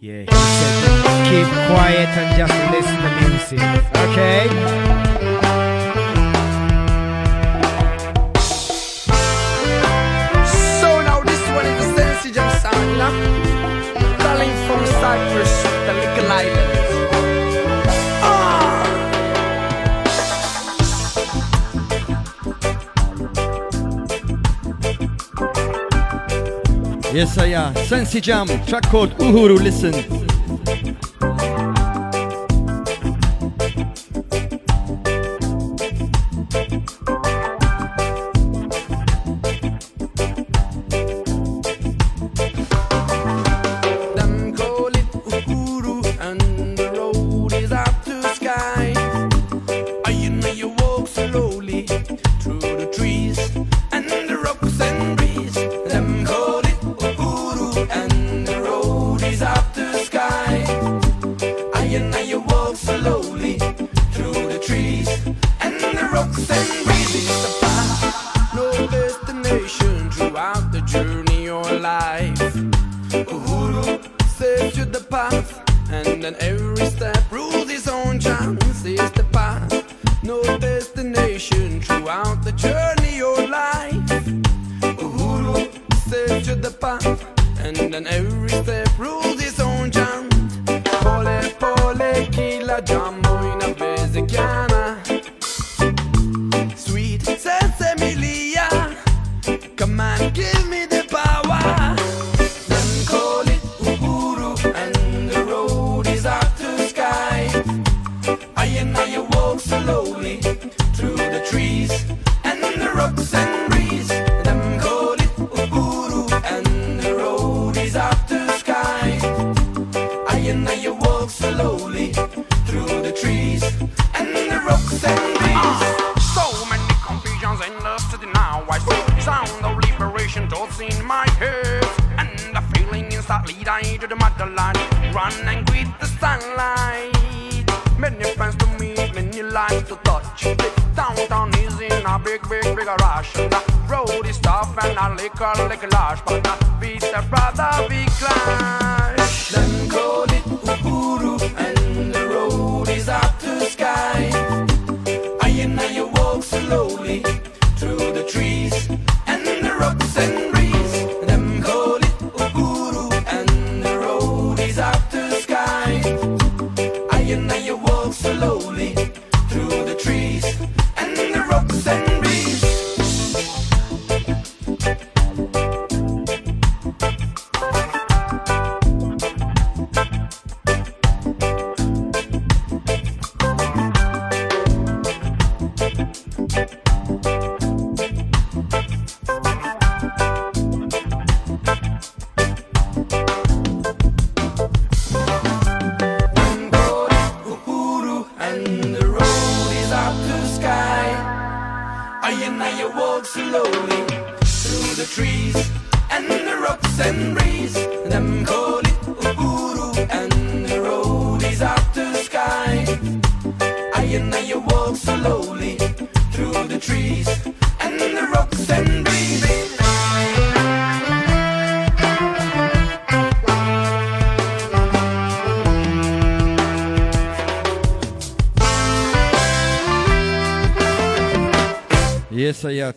Yeah, keep quiet and just listen to music. Okay? Calling from Cyprus, the little island. Ah! Yes, I am. Sensi Jam, track called Uhuru. Listen.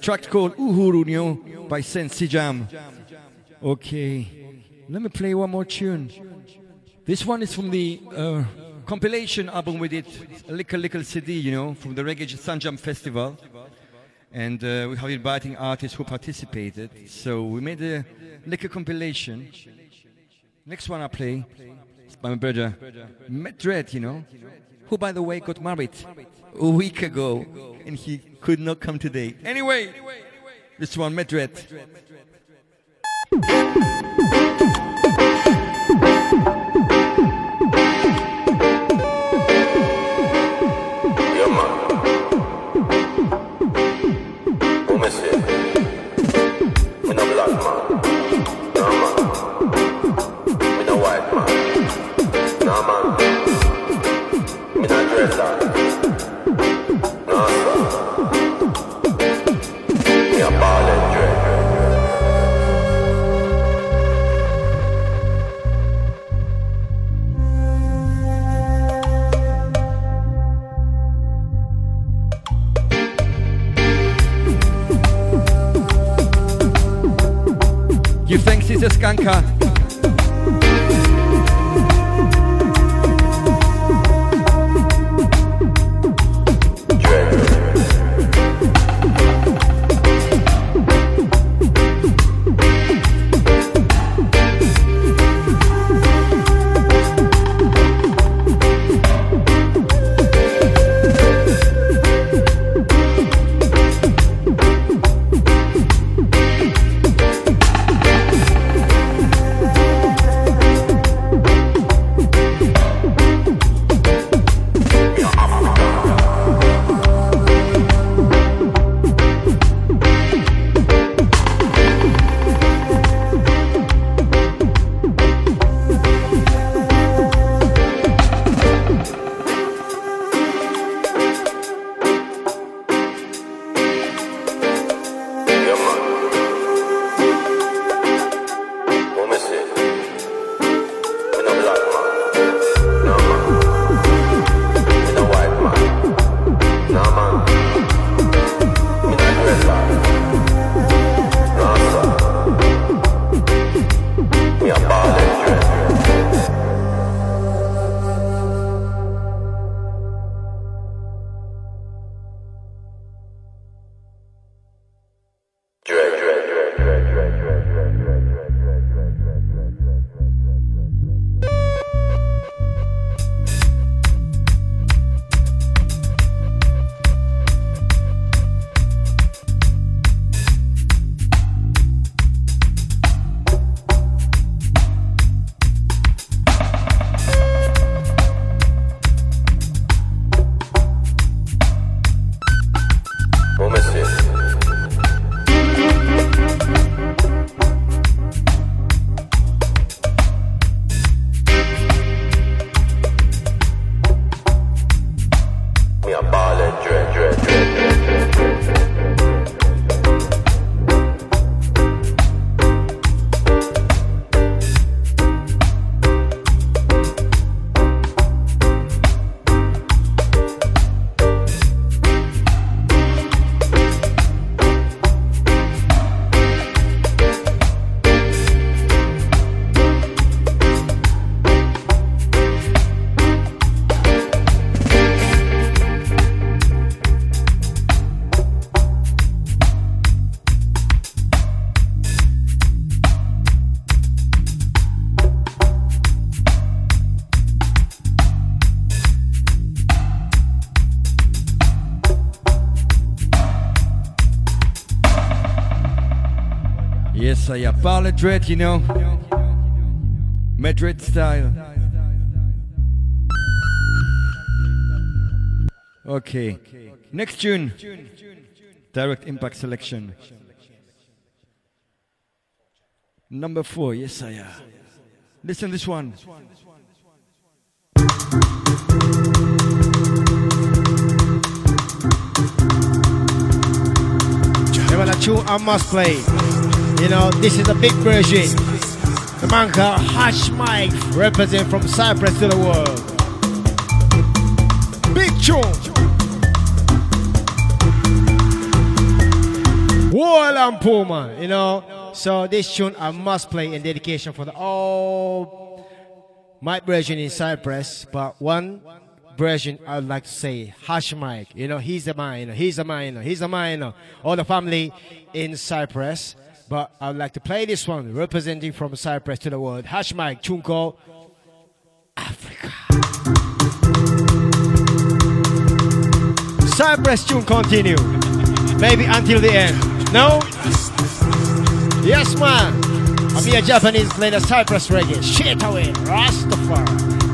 Track called Uhuru, know, by Sensi Jam. Okay. Let me play one more tune. This one is from the uh, compilation album we did, Little Little CD, you know, from the Reggae Sanjam Festival. And uh, we have inviting artists who participated. So we made a little compilation. Next one I play my brother, Madrid, you know, who, by the way, got married a week ago and he could not come today. Anyway, this one, Madrid. I am. Parle Dread, you know. Madrid style. Okay. Next tune. Direct impact selection. Number four, yes, I am. Listen this one. Never a tune I must play. You know, this is a big version. The man called Hash Mike represent from Cyprus to the world. Big tune. Wall and Puma, you know. So this tune I must play in dedication for the all my version in Cyprus, but one version I would like to say Hash Mike. You know, he's you know, he's you know, he's you know. All the family in Cyprus, but I would like to play this one, representing from Cyprus to the world. Hash Mike, Chunko, Africa. Cyprus tune continue. Maybe until the end. No? Yes, man. I'm here Japanese playing Cyprus reggae. Shit away, Rastafari.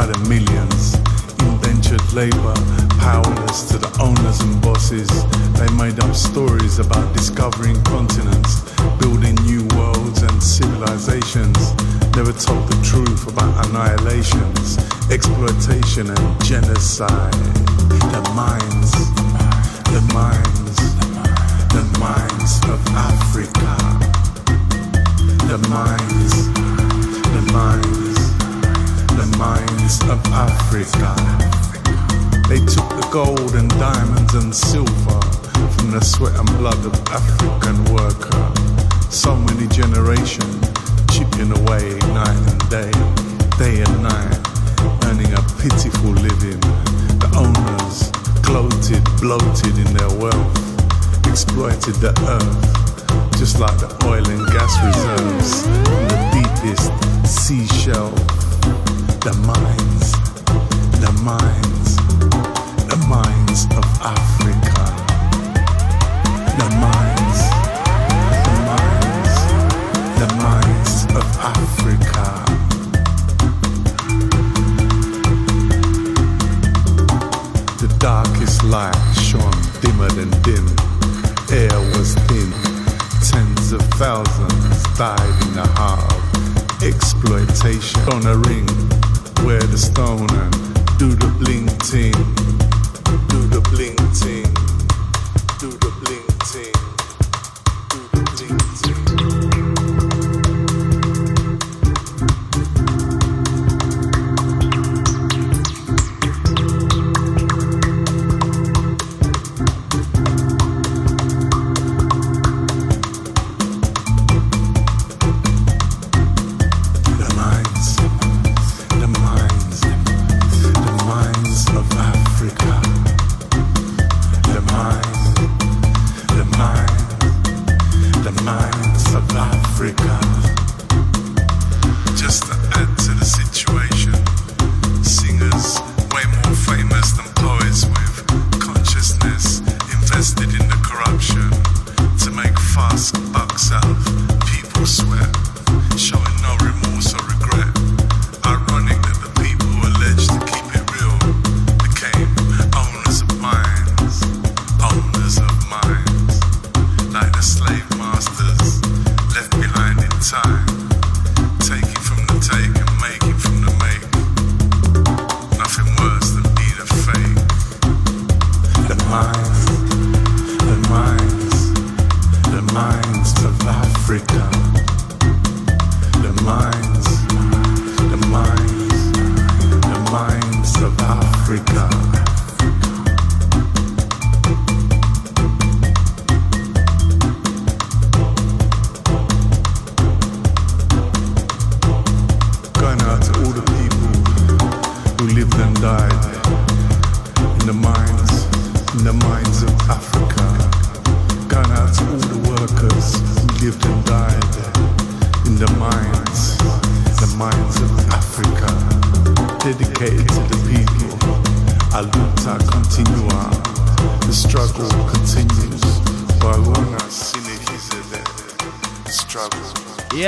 By the millions. Indentured labor, powerless to the owners and bosses. They made up stories about discovering continents, building new worlds and civilizations. Never told the truth about annihilations, exploitation and genocide. The minds, the minds, the minds of Africa. The minds, the minds, the minds of Africa. They took the gold and diamonds and silver from the sweat and blood of African worker. So many generations chipping away night and day, day and night, earning a pitiful living. The owners gloated, bloated in their wealth, exploited the earth, just like the oil and gas reserves in the deepest seashell. The mines, the mines, the mines of Africa. The mines, the mines, the mines of Africa. The darkest light shone dimmer than dim. Air was thin. Tens of thousands died in the heart of exploitation. On a ring, wear the stone and do the bling ting. Do the bling ting.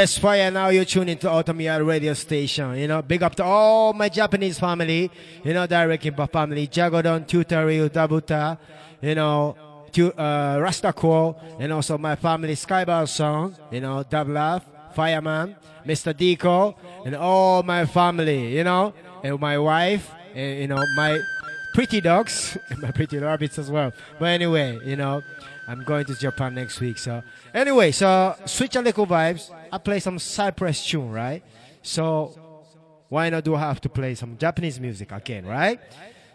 Yes, fire. Now you're tuning to Automia radio station. You know, big up to all my Japanese family. You know, Direct Impa family, Jagodon, Tutorial, Dabuta. You know, to uh, Rastako, and also my family, Skybar Song. You know, Dablaf, Fireman, Mr. Deco, and all my family. You know, and my wife, and you know my pretty dogs, my pretty rabbits as well. But anyway, you know, I'm going to Japan next week. So anyway, so switch a little vibes. I play some Cyprus tune, right? So why not do I have to play some Japanese music again, right?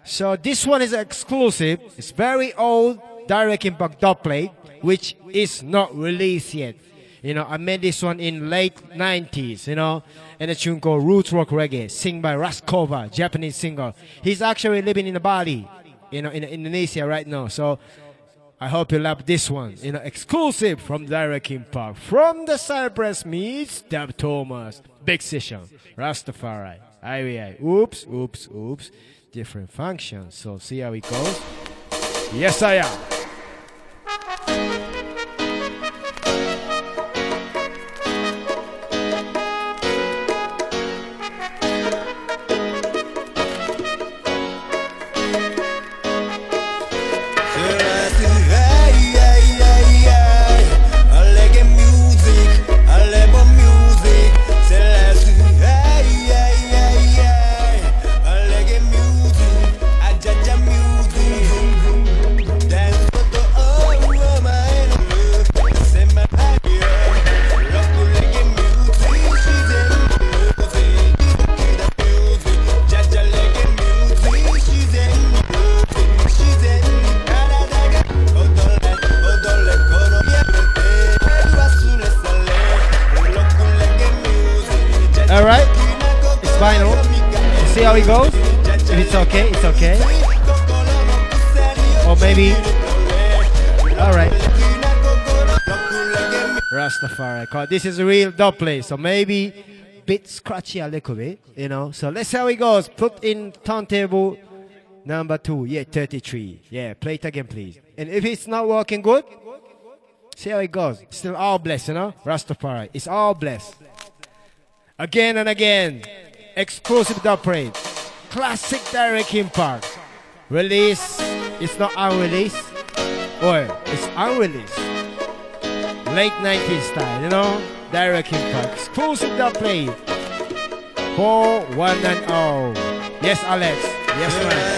So this one is exclusive. It's very old direct impact dub plate, which is not released yet. You know, I made this one in late 90s, you know, and a tune called Roots Rock Reggae, sing by Raskova, Japanese singer. He's actually living in Bali, you know, in Indonesia right now. So I hope you love this one, you know, exclusive from Direct Impact. From the Cyprus meets Dub Thomas. Big session. Rastafari. IVI. Oops, oops, oops. Different functions. So see how it goes. Yes, I am. Goes. If it's okay, it's okay. Or maybe. All right. Rastafari. This is a real dub plate, so maybe bit scratchy a little bit, you know. So let's see how it goes. Put in turntable number two. Yeah, 33. Yeah, play it again, please. And if it's not working good, see how it goes. Still all blessed, you know. Rastafari. It's all blessed. Again and again. Exclusive dub parade. Classic Direct Impact. Release. It's not unreleased. Or it's unreleased. Late 90s style, you know? Direct Impact. Exclusive one and all. Yes, Alex. Yes, man.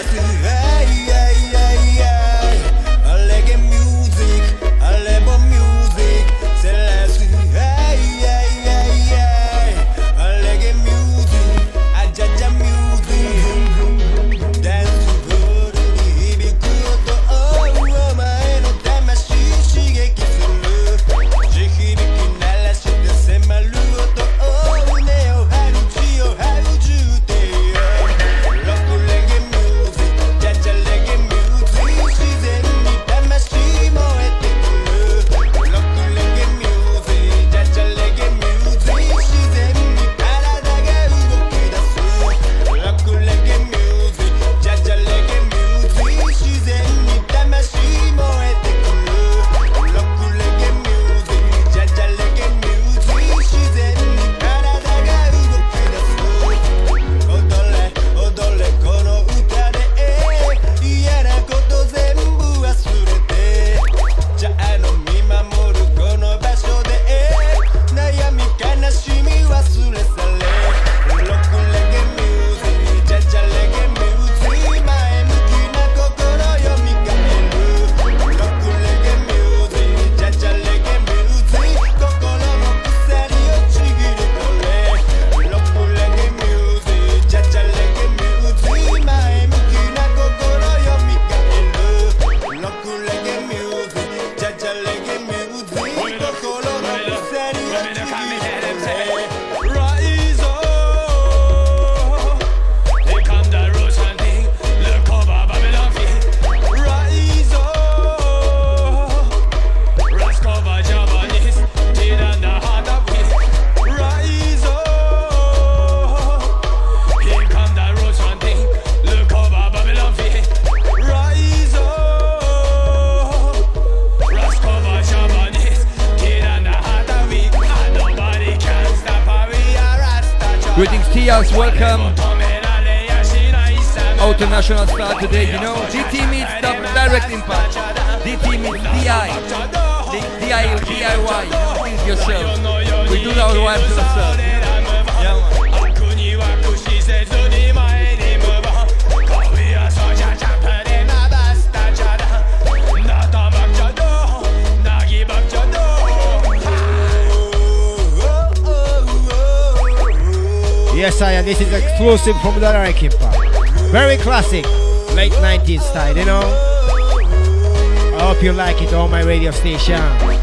Exclusive from the Wrecking Park. Very classic, late 90s style, you know. I hope you like it on my radio station.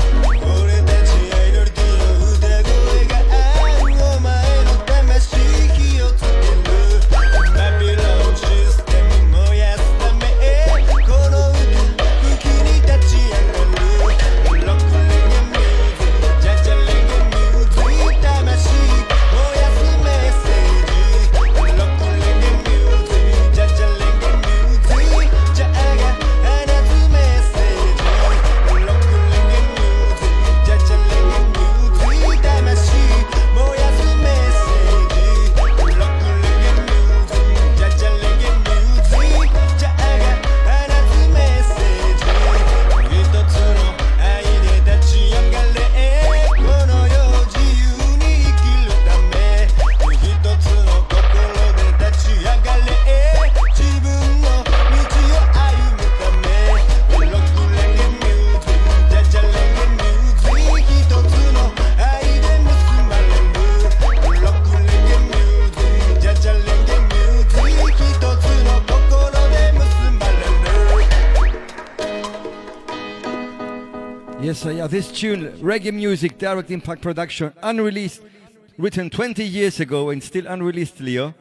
Yes, this tune, reggae music, direct impact production, unreleased, written 20 years ago and still unreleased, Leo.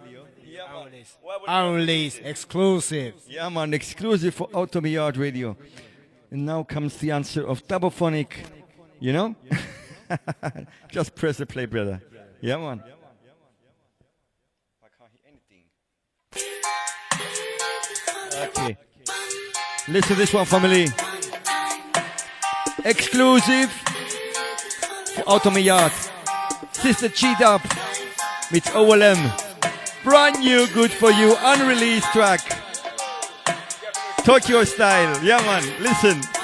Unreleased, exclusive. Yeah, man, exclusive for Automi Yard Radio. And now comes the answer of Double You know? Just press the play, brother. Yeah, man. I can't hear anything. Okay. Listen to this one, family. Exclusive for Automi Yard. Sister Cheat Up OLM. Brand new, good for you, unreleased track. Tokyo style. Yeah, man. Listen.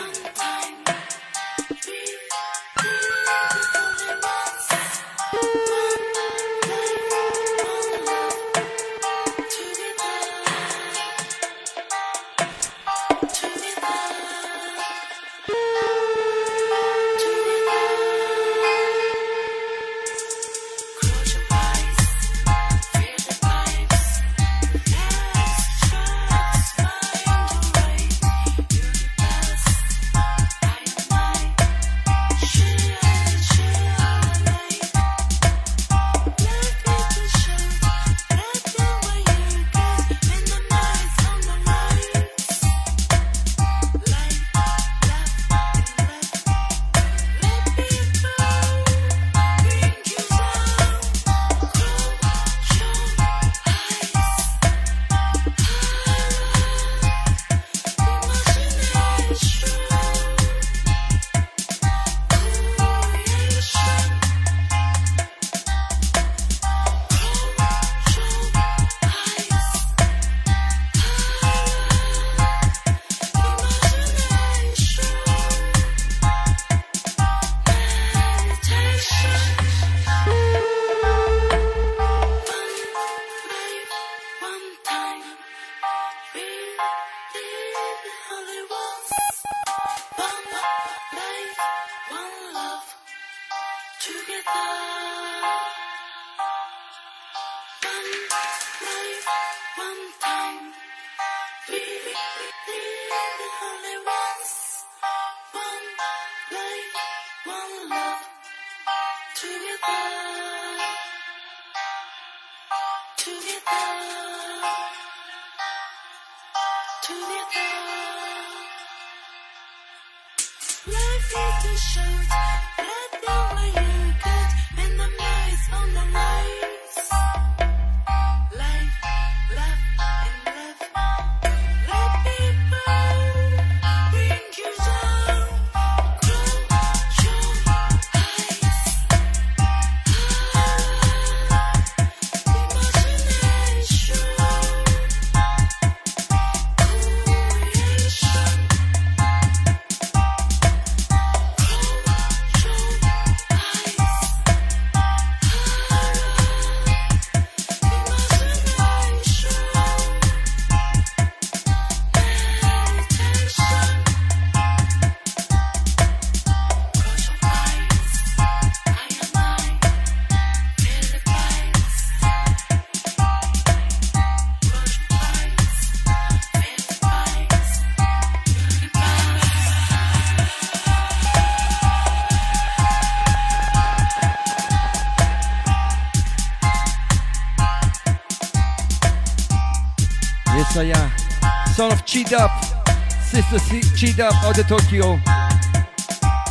Chidap, sister C- Chidap out of Tokyo.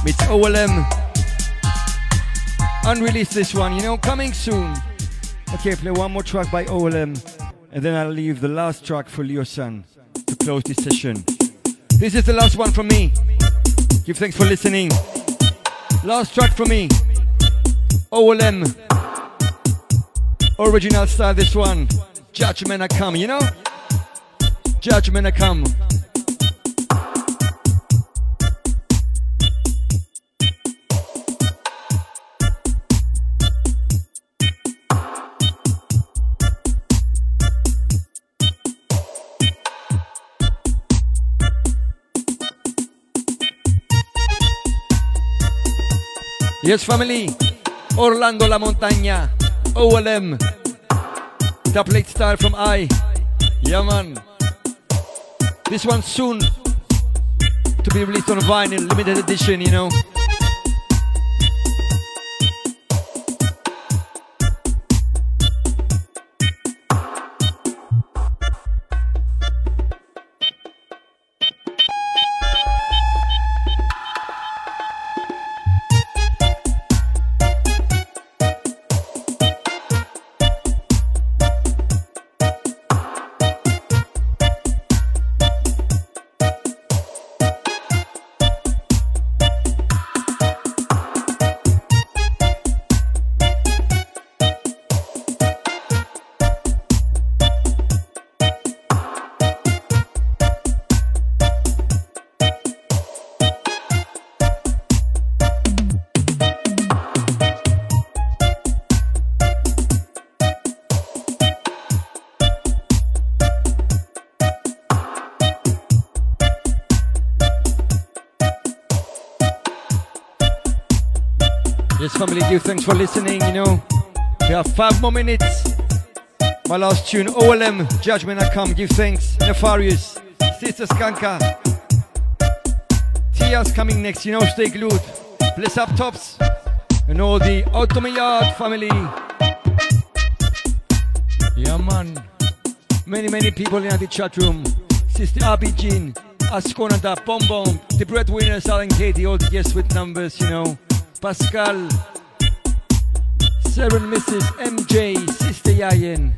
It's OLM. Unreleased this one, you know, coming soon. Okay, play one more track by OLM, and then I'll leave the last track for Leo San to close this session. This is the last one from me. Give thanks for listening. Last track from me. OLM. Original style, this one. Judgment I come, you know? Judgment I come. Yes, family. Orlando La Montaña. OLM. The plate style from I. Yeah. This one soon to be released on vinyl, limited edition, you know. Yes, family, give thanks for listening. You know, we have five more minutes. My last tune, OLM, Judgment I Come. Give thanks. Nefarious, Sister Skanka. Tia's coming next. You know, stay glued. Bless up tops. And all the Automa Yard family. Yeah, man. Many, many people in the chat room. Sister Abby Jean, Asconada, Bomb Bomb, the breadwinners, Alan Katie, all the guests with numbers, you know. Pascal, and Mrs. MJ, Sister Yayan,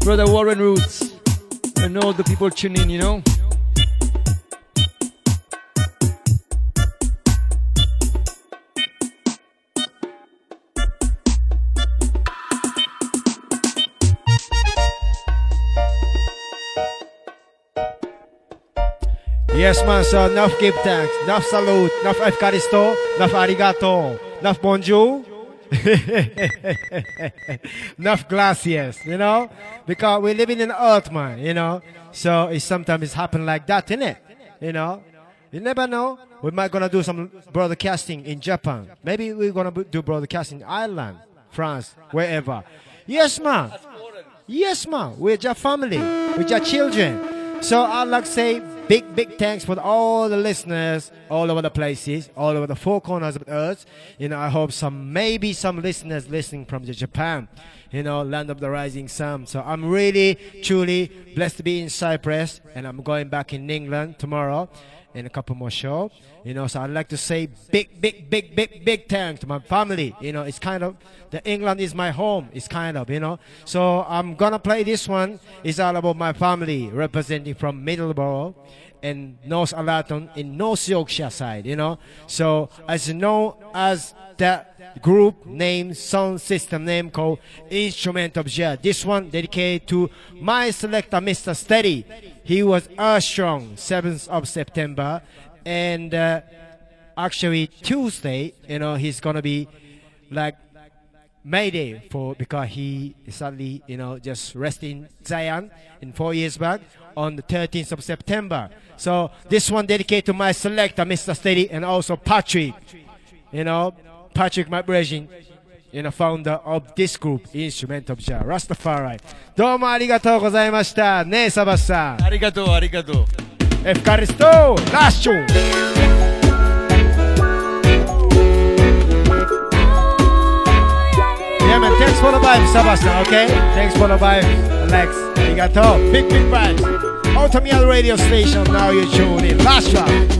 Brother Warren Roots, and all the people tuning in, you know. Yes, man. So enough give thanks, enough salute, enough efkaristo, enough arigato, enough bonjour, enough gracias. You know, because we're living in earth, man. You know, so it sometimes it's happen like that, innit? You know, you never know. We might gonna do some broadcasting in Japan. Maybe we're gonna do broadcasting in Ireland, France, wherever. Yes, man. Yes, man. We're just family. We're just children. So I'd like to say big, big thanks for all the listeners all over the places, all over the four corners of the earth. You know, I hope some, maybe some listeners listening from the Japan, you know, land of the rising sun. So I'm really, truly blessed to be in Cyprus and I'm going back in England tomorrow in a couple more shows. You know, so I'd like to say big, big, big, big, big thanks to my family. You know, it's kind of the England is my home. It's kind of, you know. So I'm gonna play this one. It's all about my family, representing from Middlesbrough and Northallerton in North Yorkshire side. You know. So as you know, as that group name, sound system name called Instrument of Jah. This one dedicated to my selector, Mr. Steady. He was Strong, 7th of September, and uh, actually Tuesday, you know, he's gonna be like Mayday for because he sadly, you know, just resting Zion in four years back on the 13th of September. So this one dedicated to my selector, Mr. Steady, and also Patrick. You know, Patrick, my brethren, and a founder of this group, Instrument of Jah, Rastafari. どうもありがとうございました。ねえ、サバスさん。ありがとう、ありがとう。エフカリスト、ラッシュ Yeah, man. Thanks for the vibes, Sebastian, okay? Thanks for the vibes, Alex. Arigato. Big, big vibes. Automial radio station, now you're tuning in. Last round.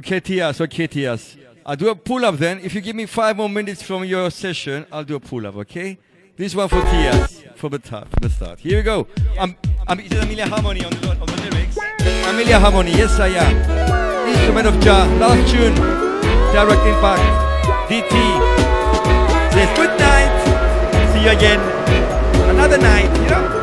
Okay, Tias. Okay, Tias. I'll do a pull up then. If you give me five more minutes from your session, I'll do a pull up, okay? This one for Tias, from the top, from the start. Here we go. I'm, I'm, is it Amelia Harmony on the, on the lyrics? Amelia Harmony, yes I am. Instrument of Jah, last tune, Direct Impact, DT. Says good night, see you again, another night, you know?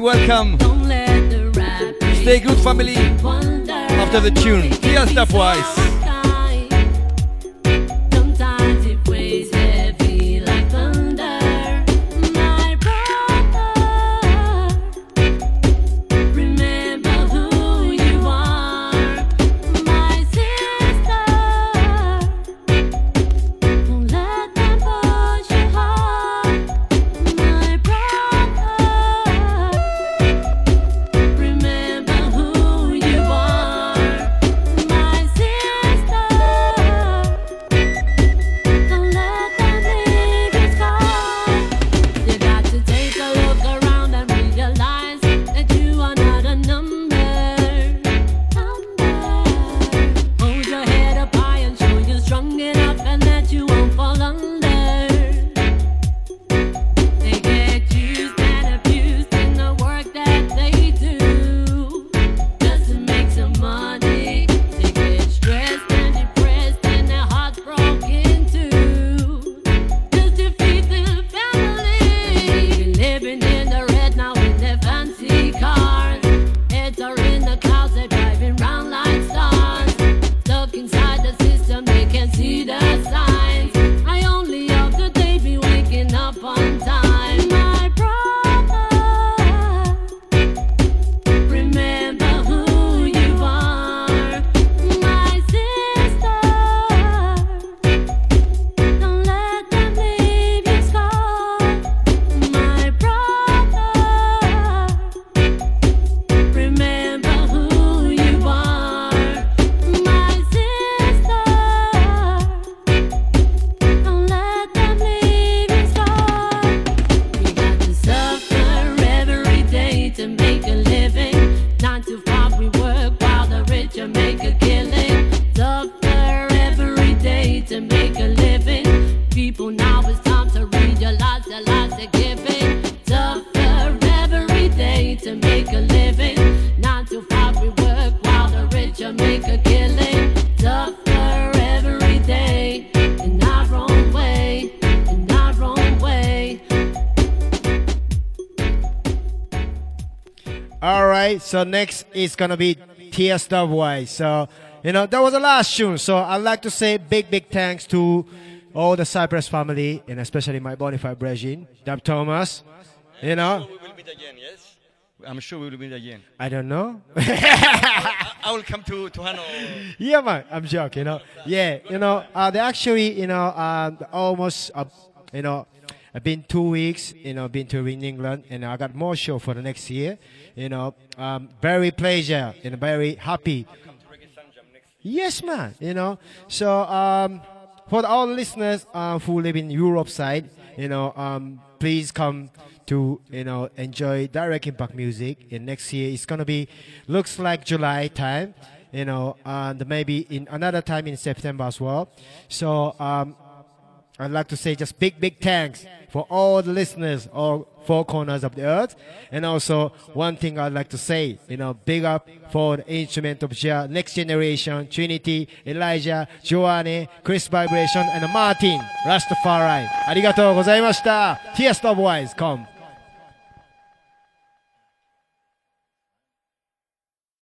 welcome. Stay good, family. After the tune, Tia Stepwise. So next is gonna be TSWY. So you know that was the last tune. So I'd like to say big big thanks to all the Cyprus family and especially my bonafide brethren, Dub Thomas. You know. I'm sure we will meet again. I don't know. I, I, will come to, to Hanoi. Yeah, man. I'm joking. You know. Yeah, you know. Uh, they actually, you know, uh, almost, uh, you know, I've been two weeks, you know, been to in England, and I got more show for the next year. You know, um, very pleasure and very happy. Yes, man. You know, so um, for all listeners uh, who live in Europe side, you know, um, please come to you know enjoy direct impact music. And next year it's gonna be looks like July time, you know, and maybe in another time in September as well. So um, I'd like to say just big, big thanks for all the listeners, all four corners of the earth. And also, one thing I'd like to say, you know, big up for the instrument of Jah, Next Generation, Trinity, Elijah, Joanne, Chris Vibration, and Martin, Rastafari. Arigatou gozaimashita. Tears of Wise, come.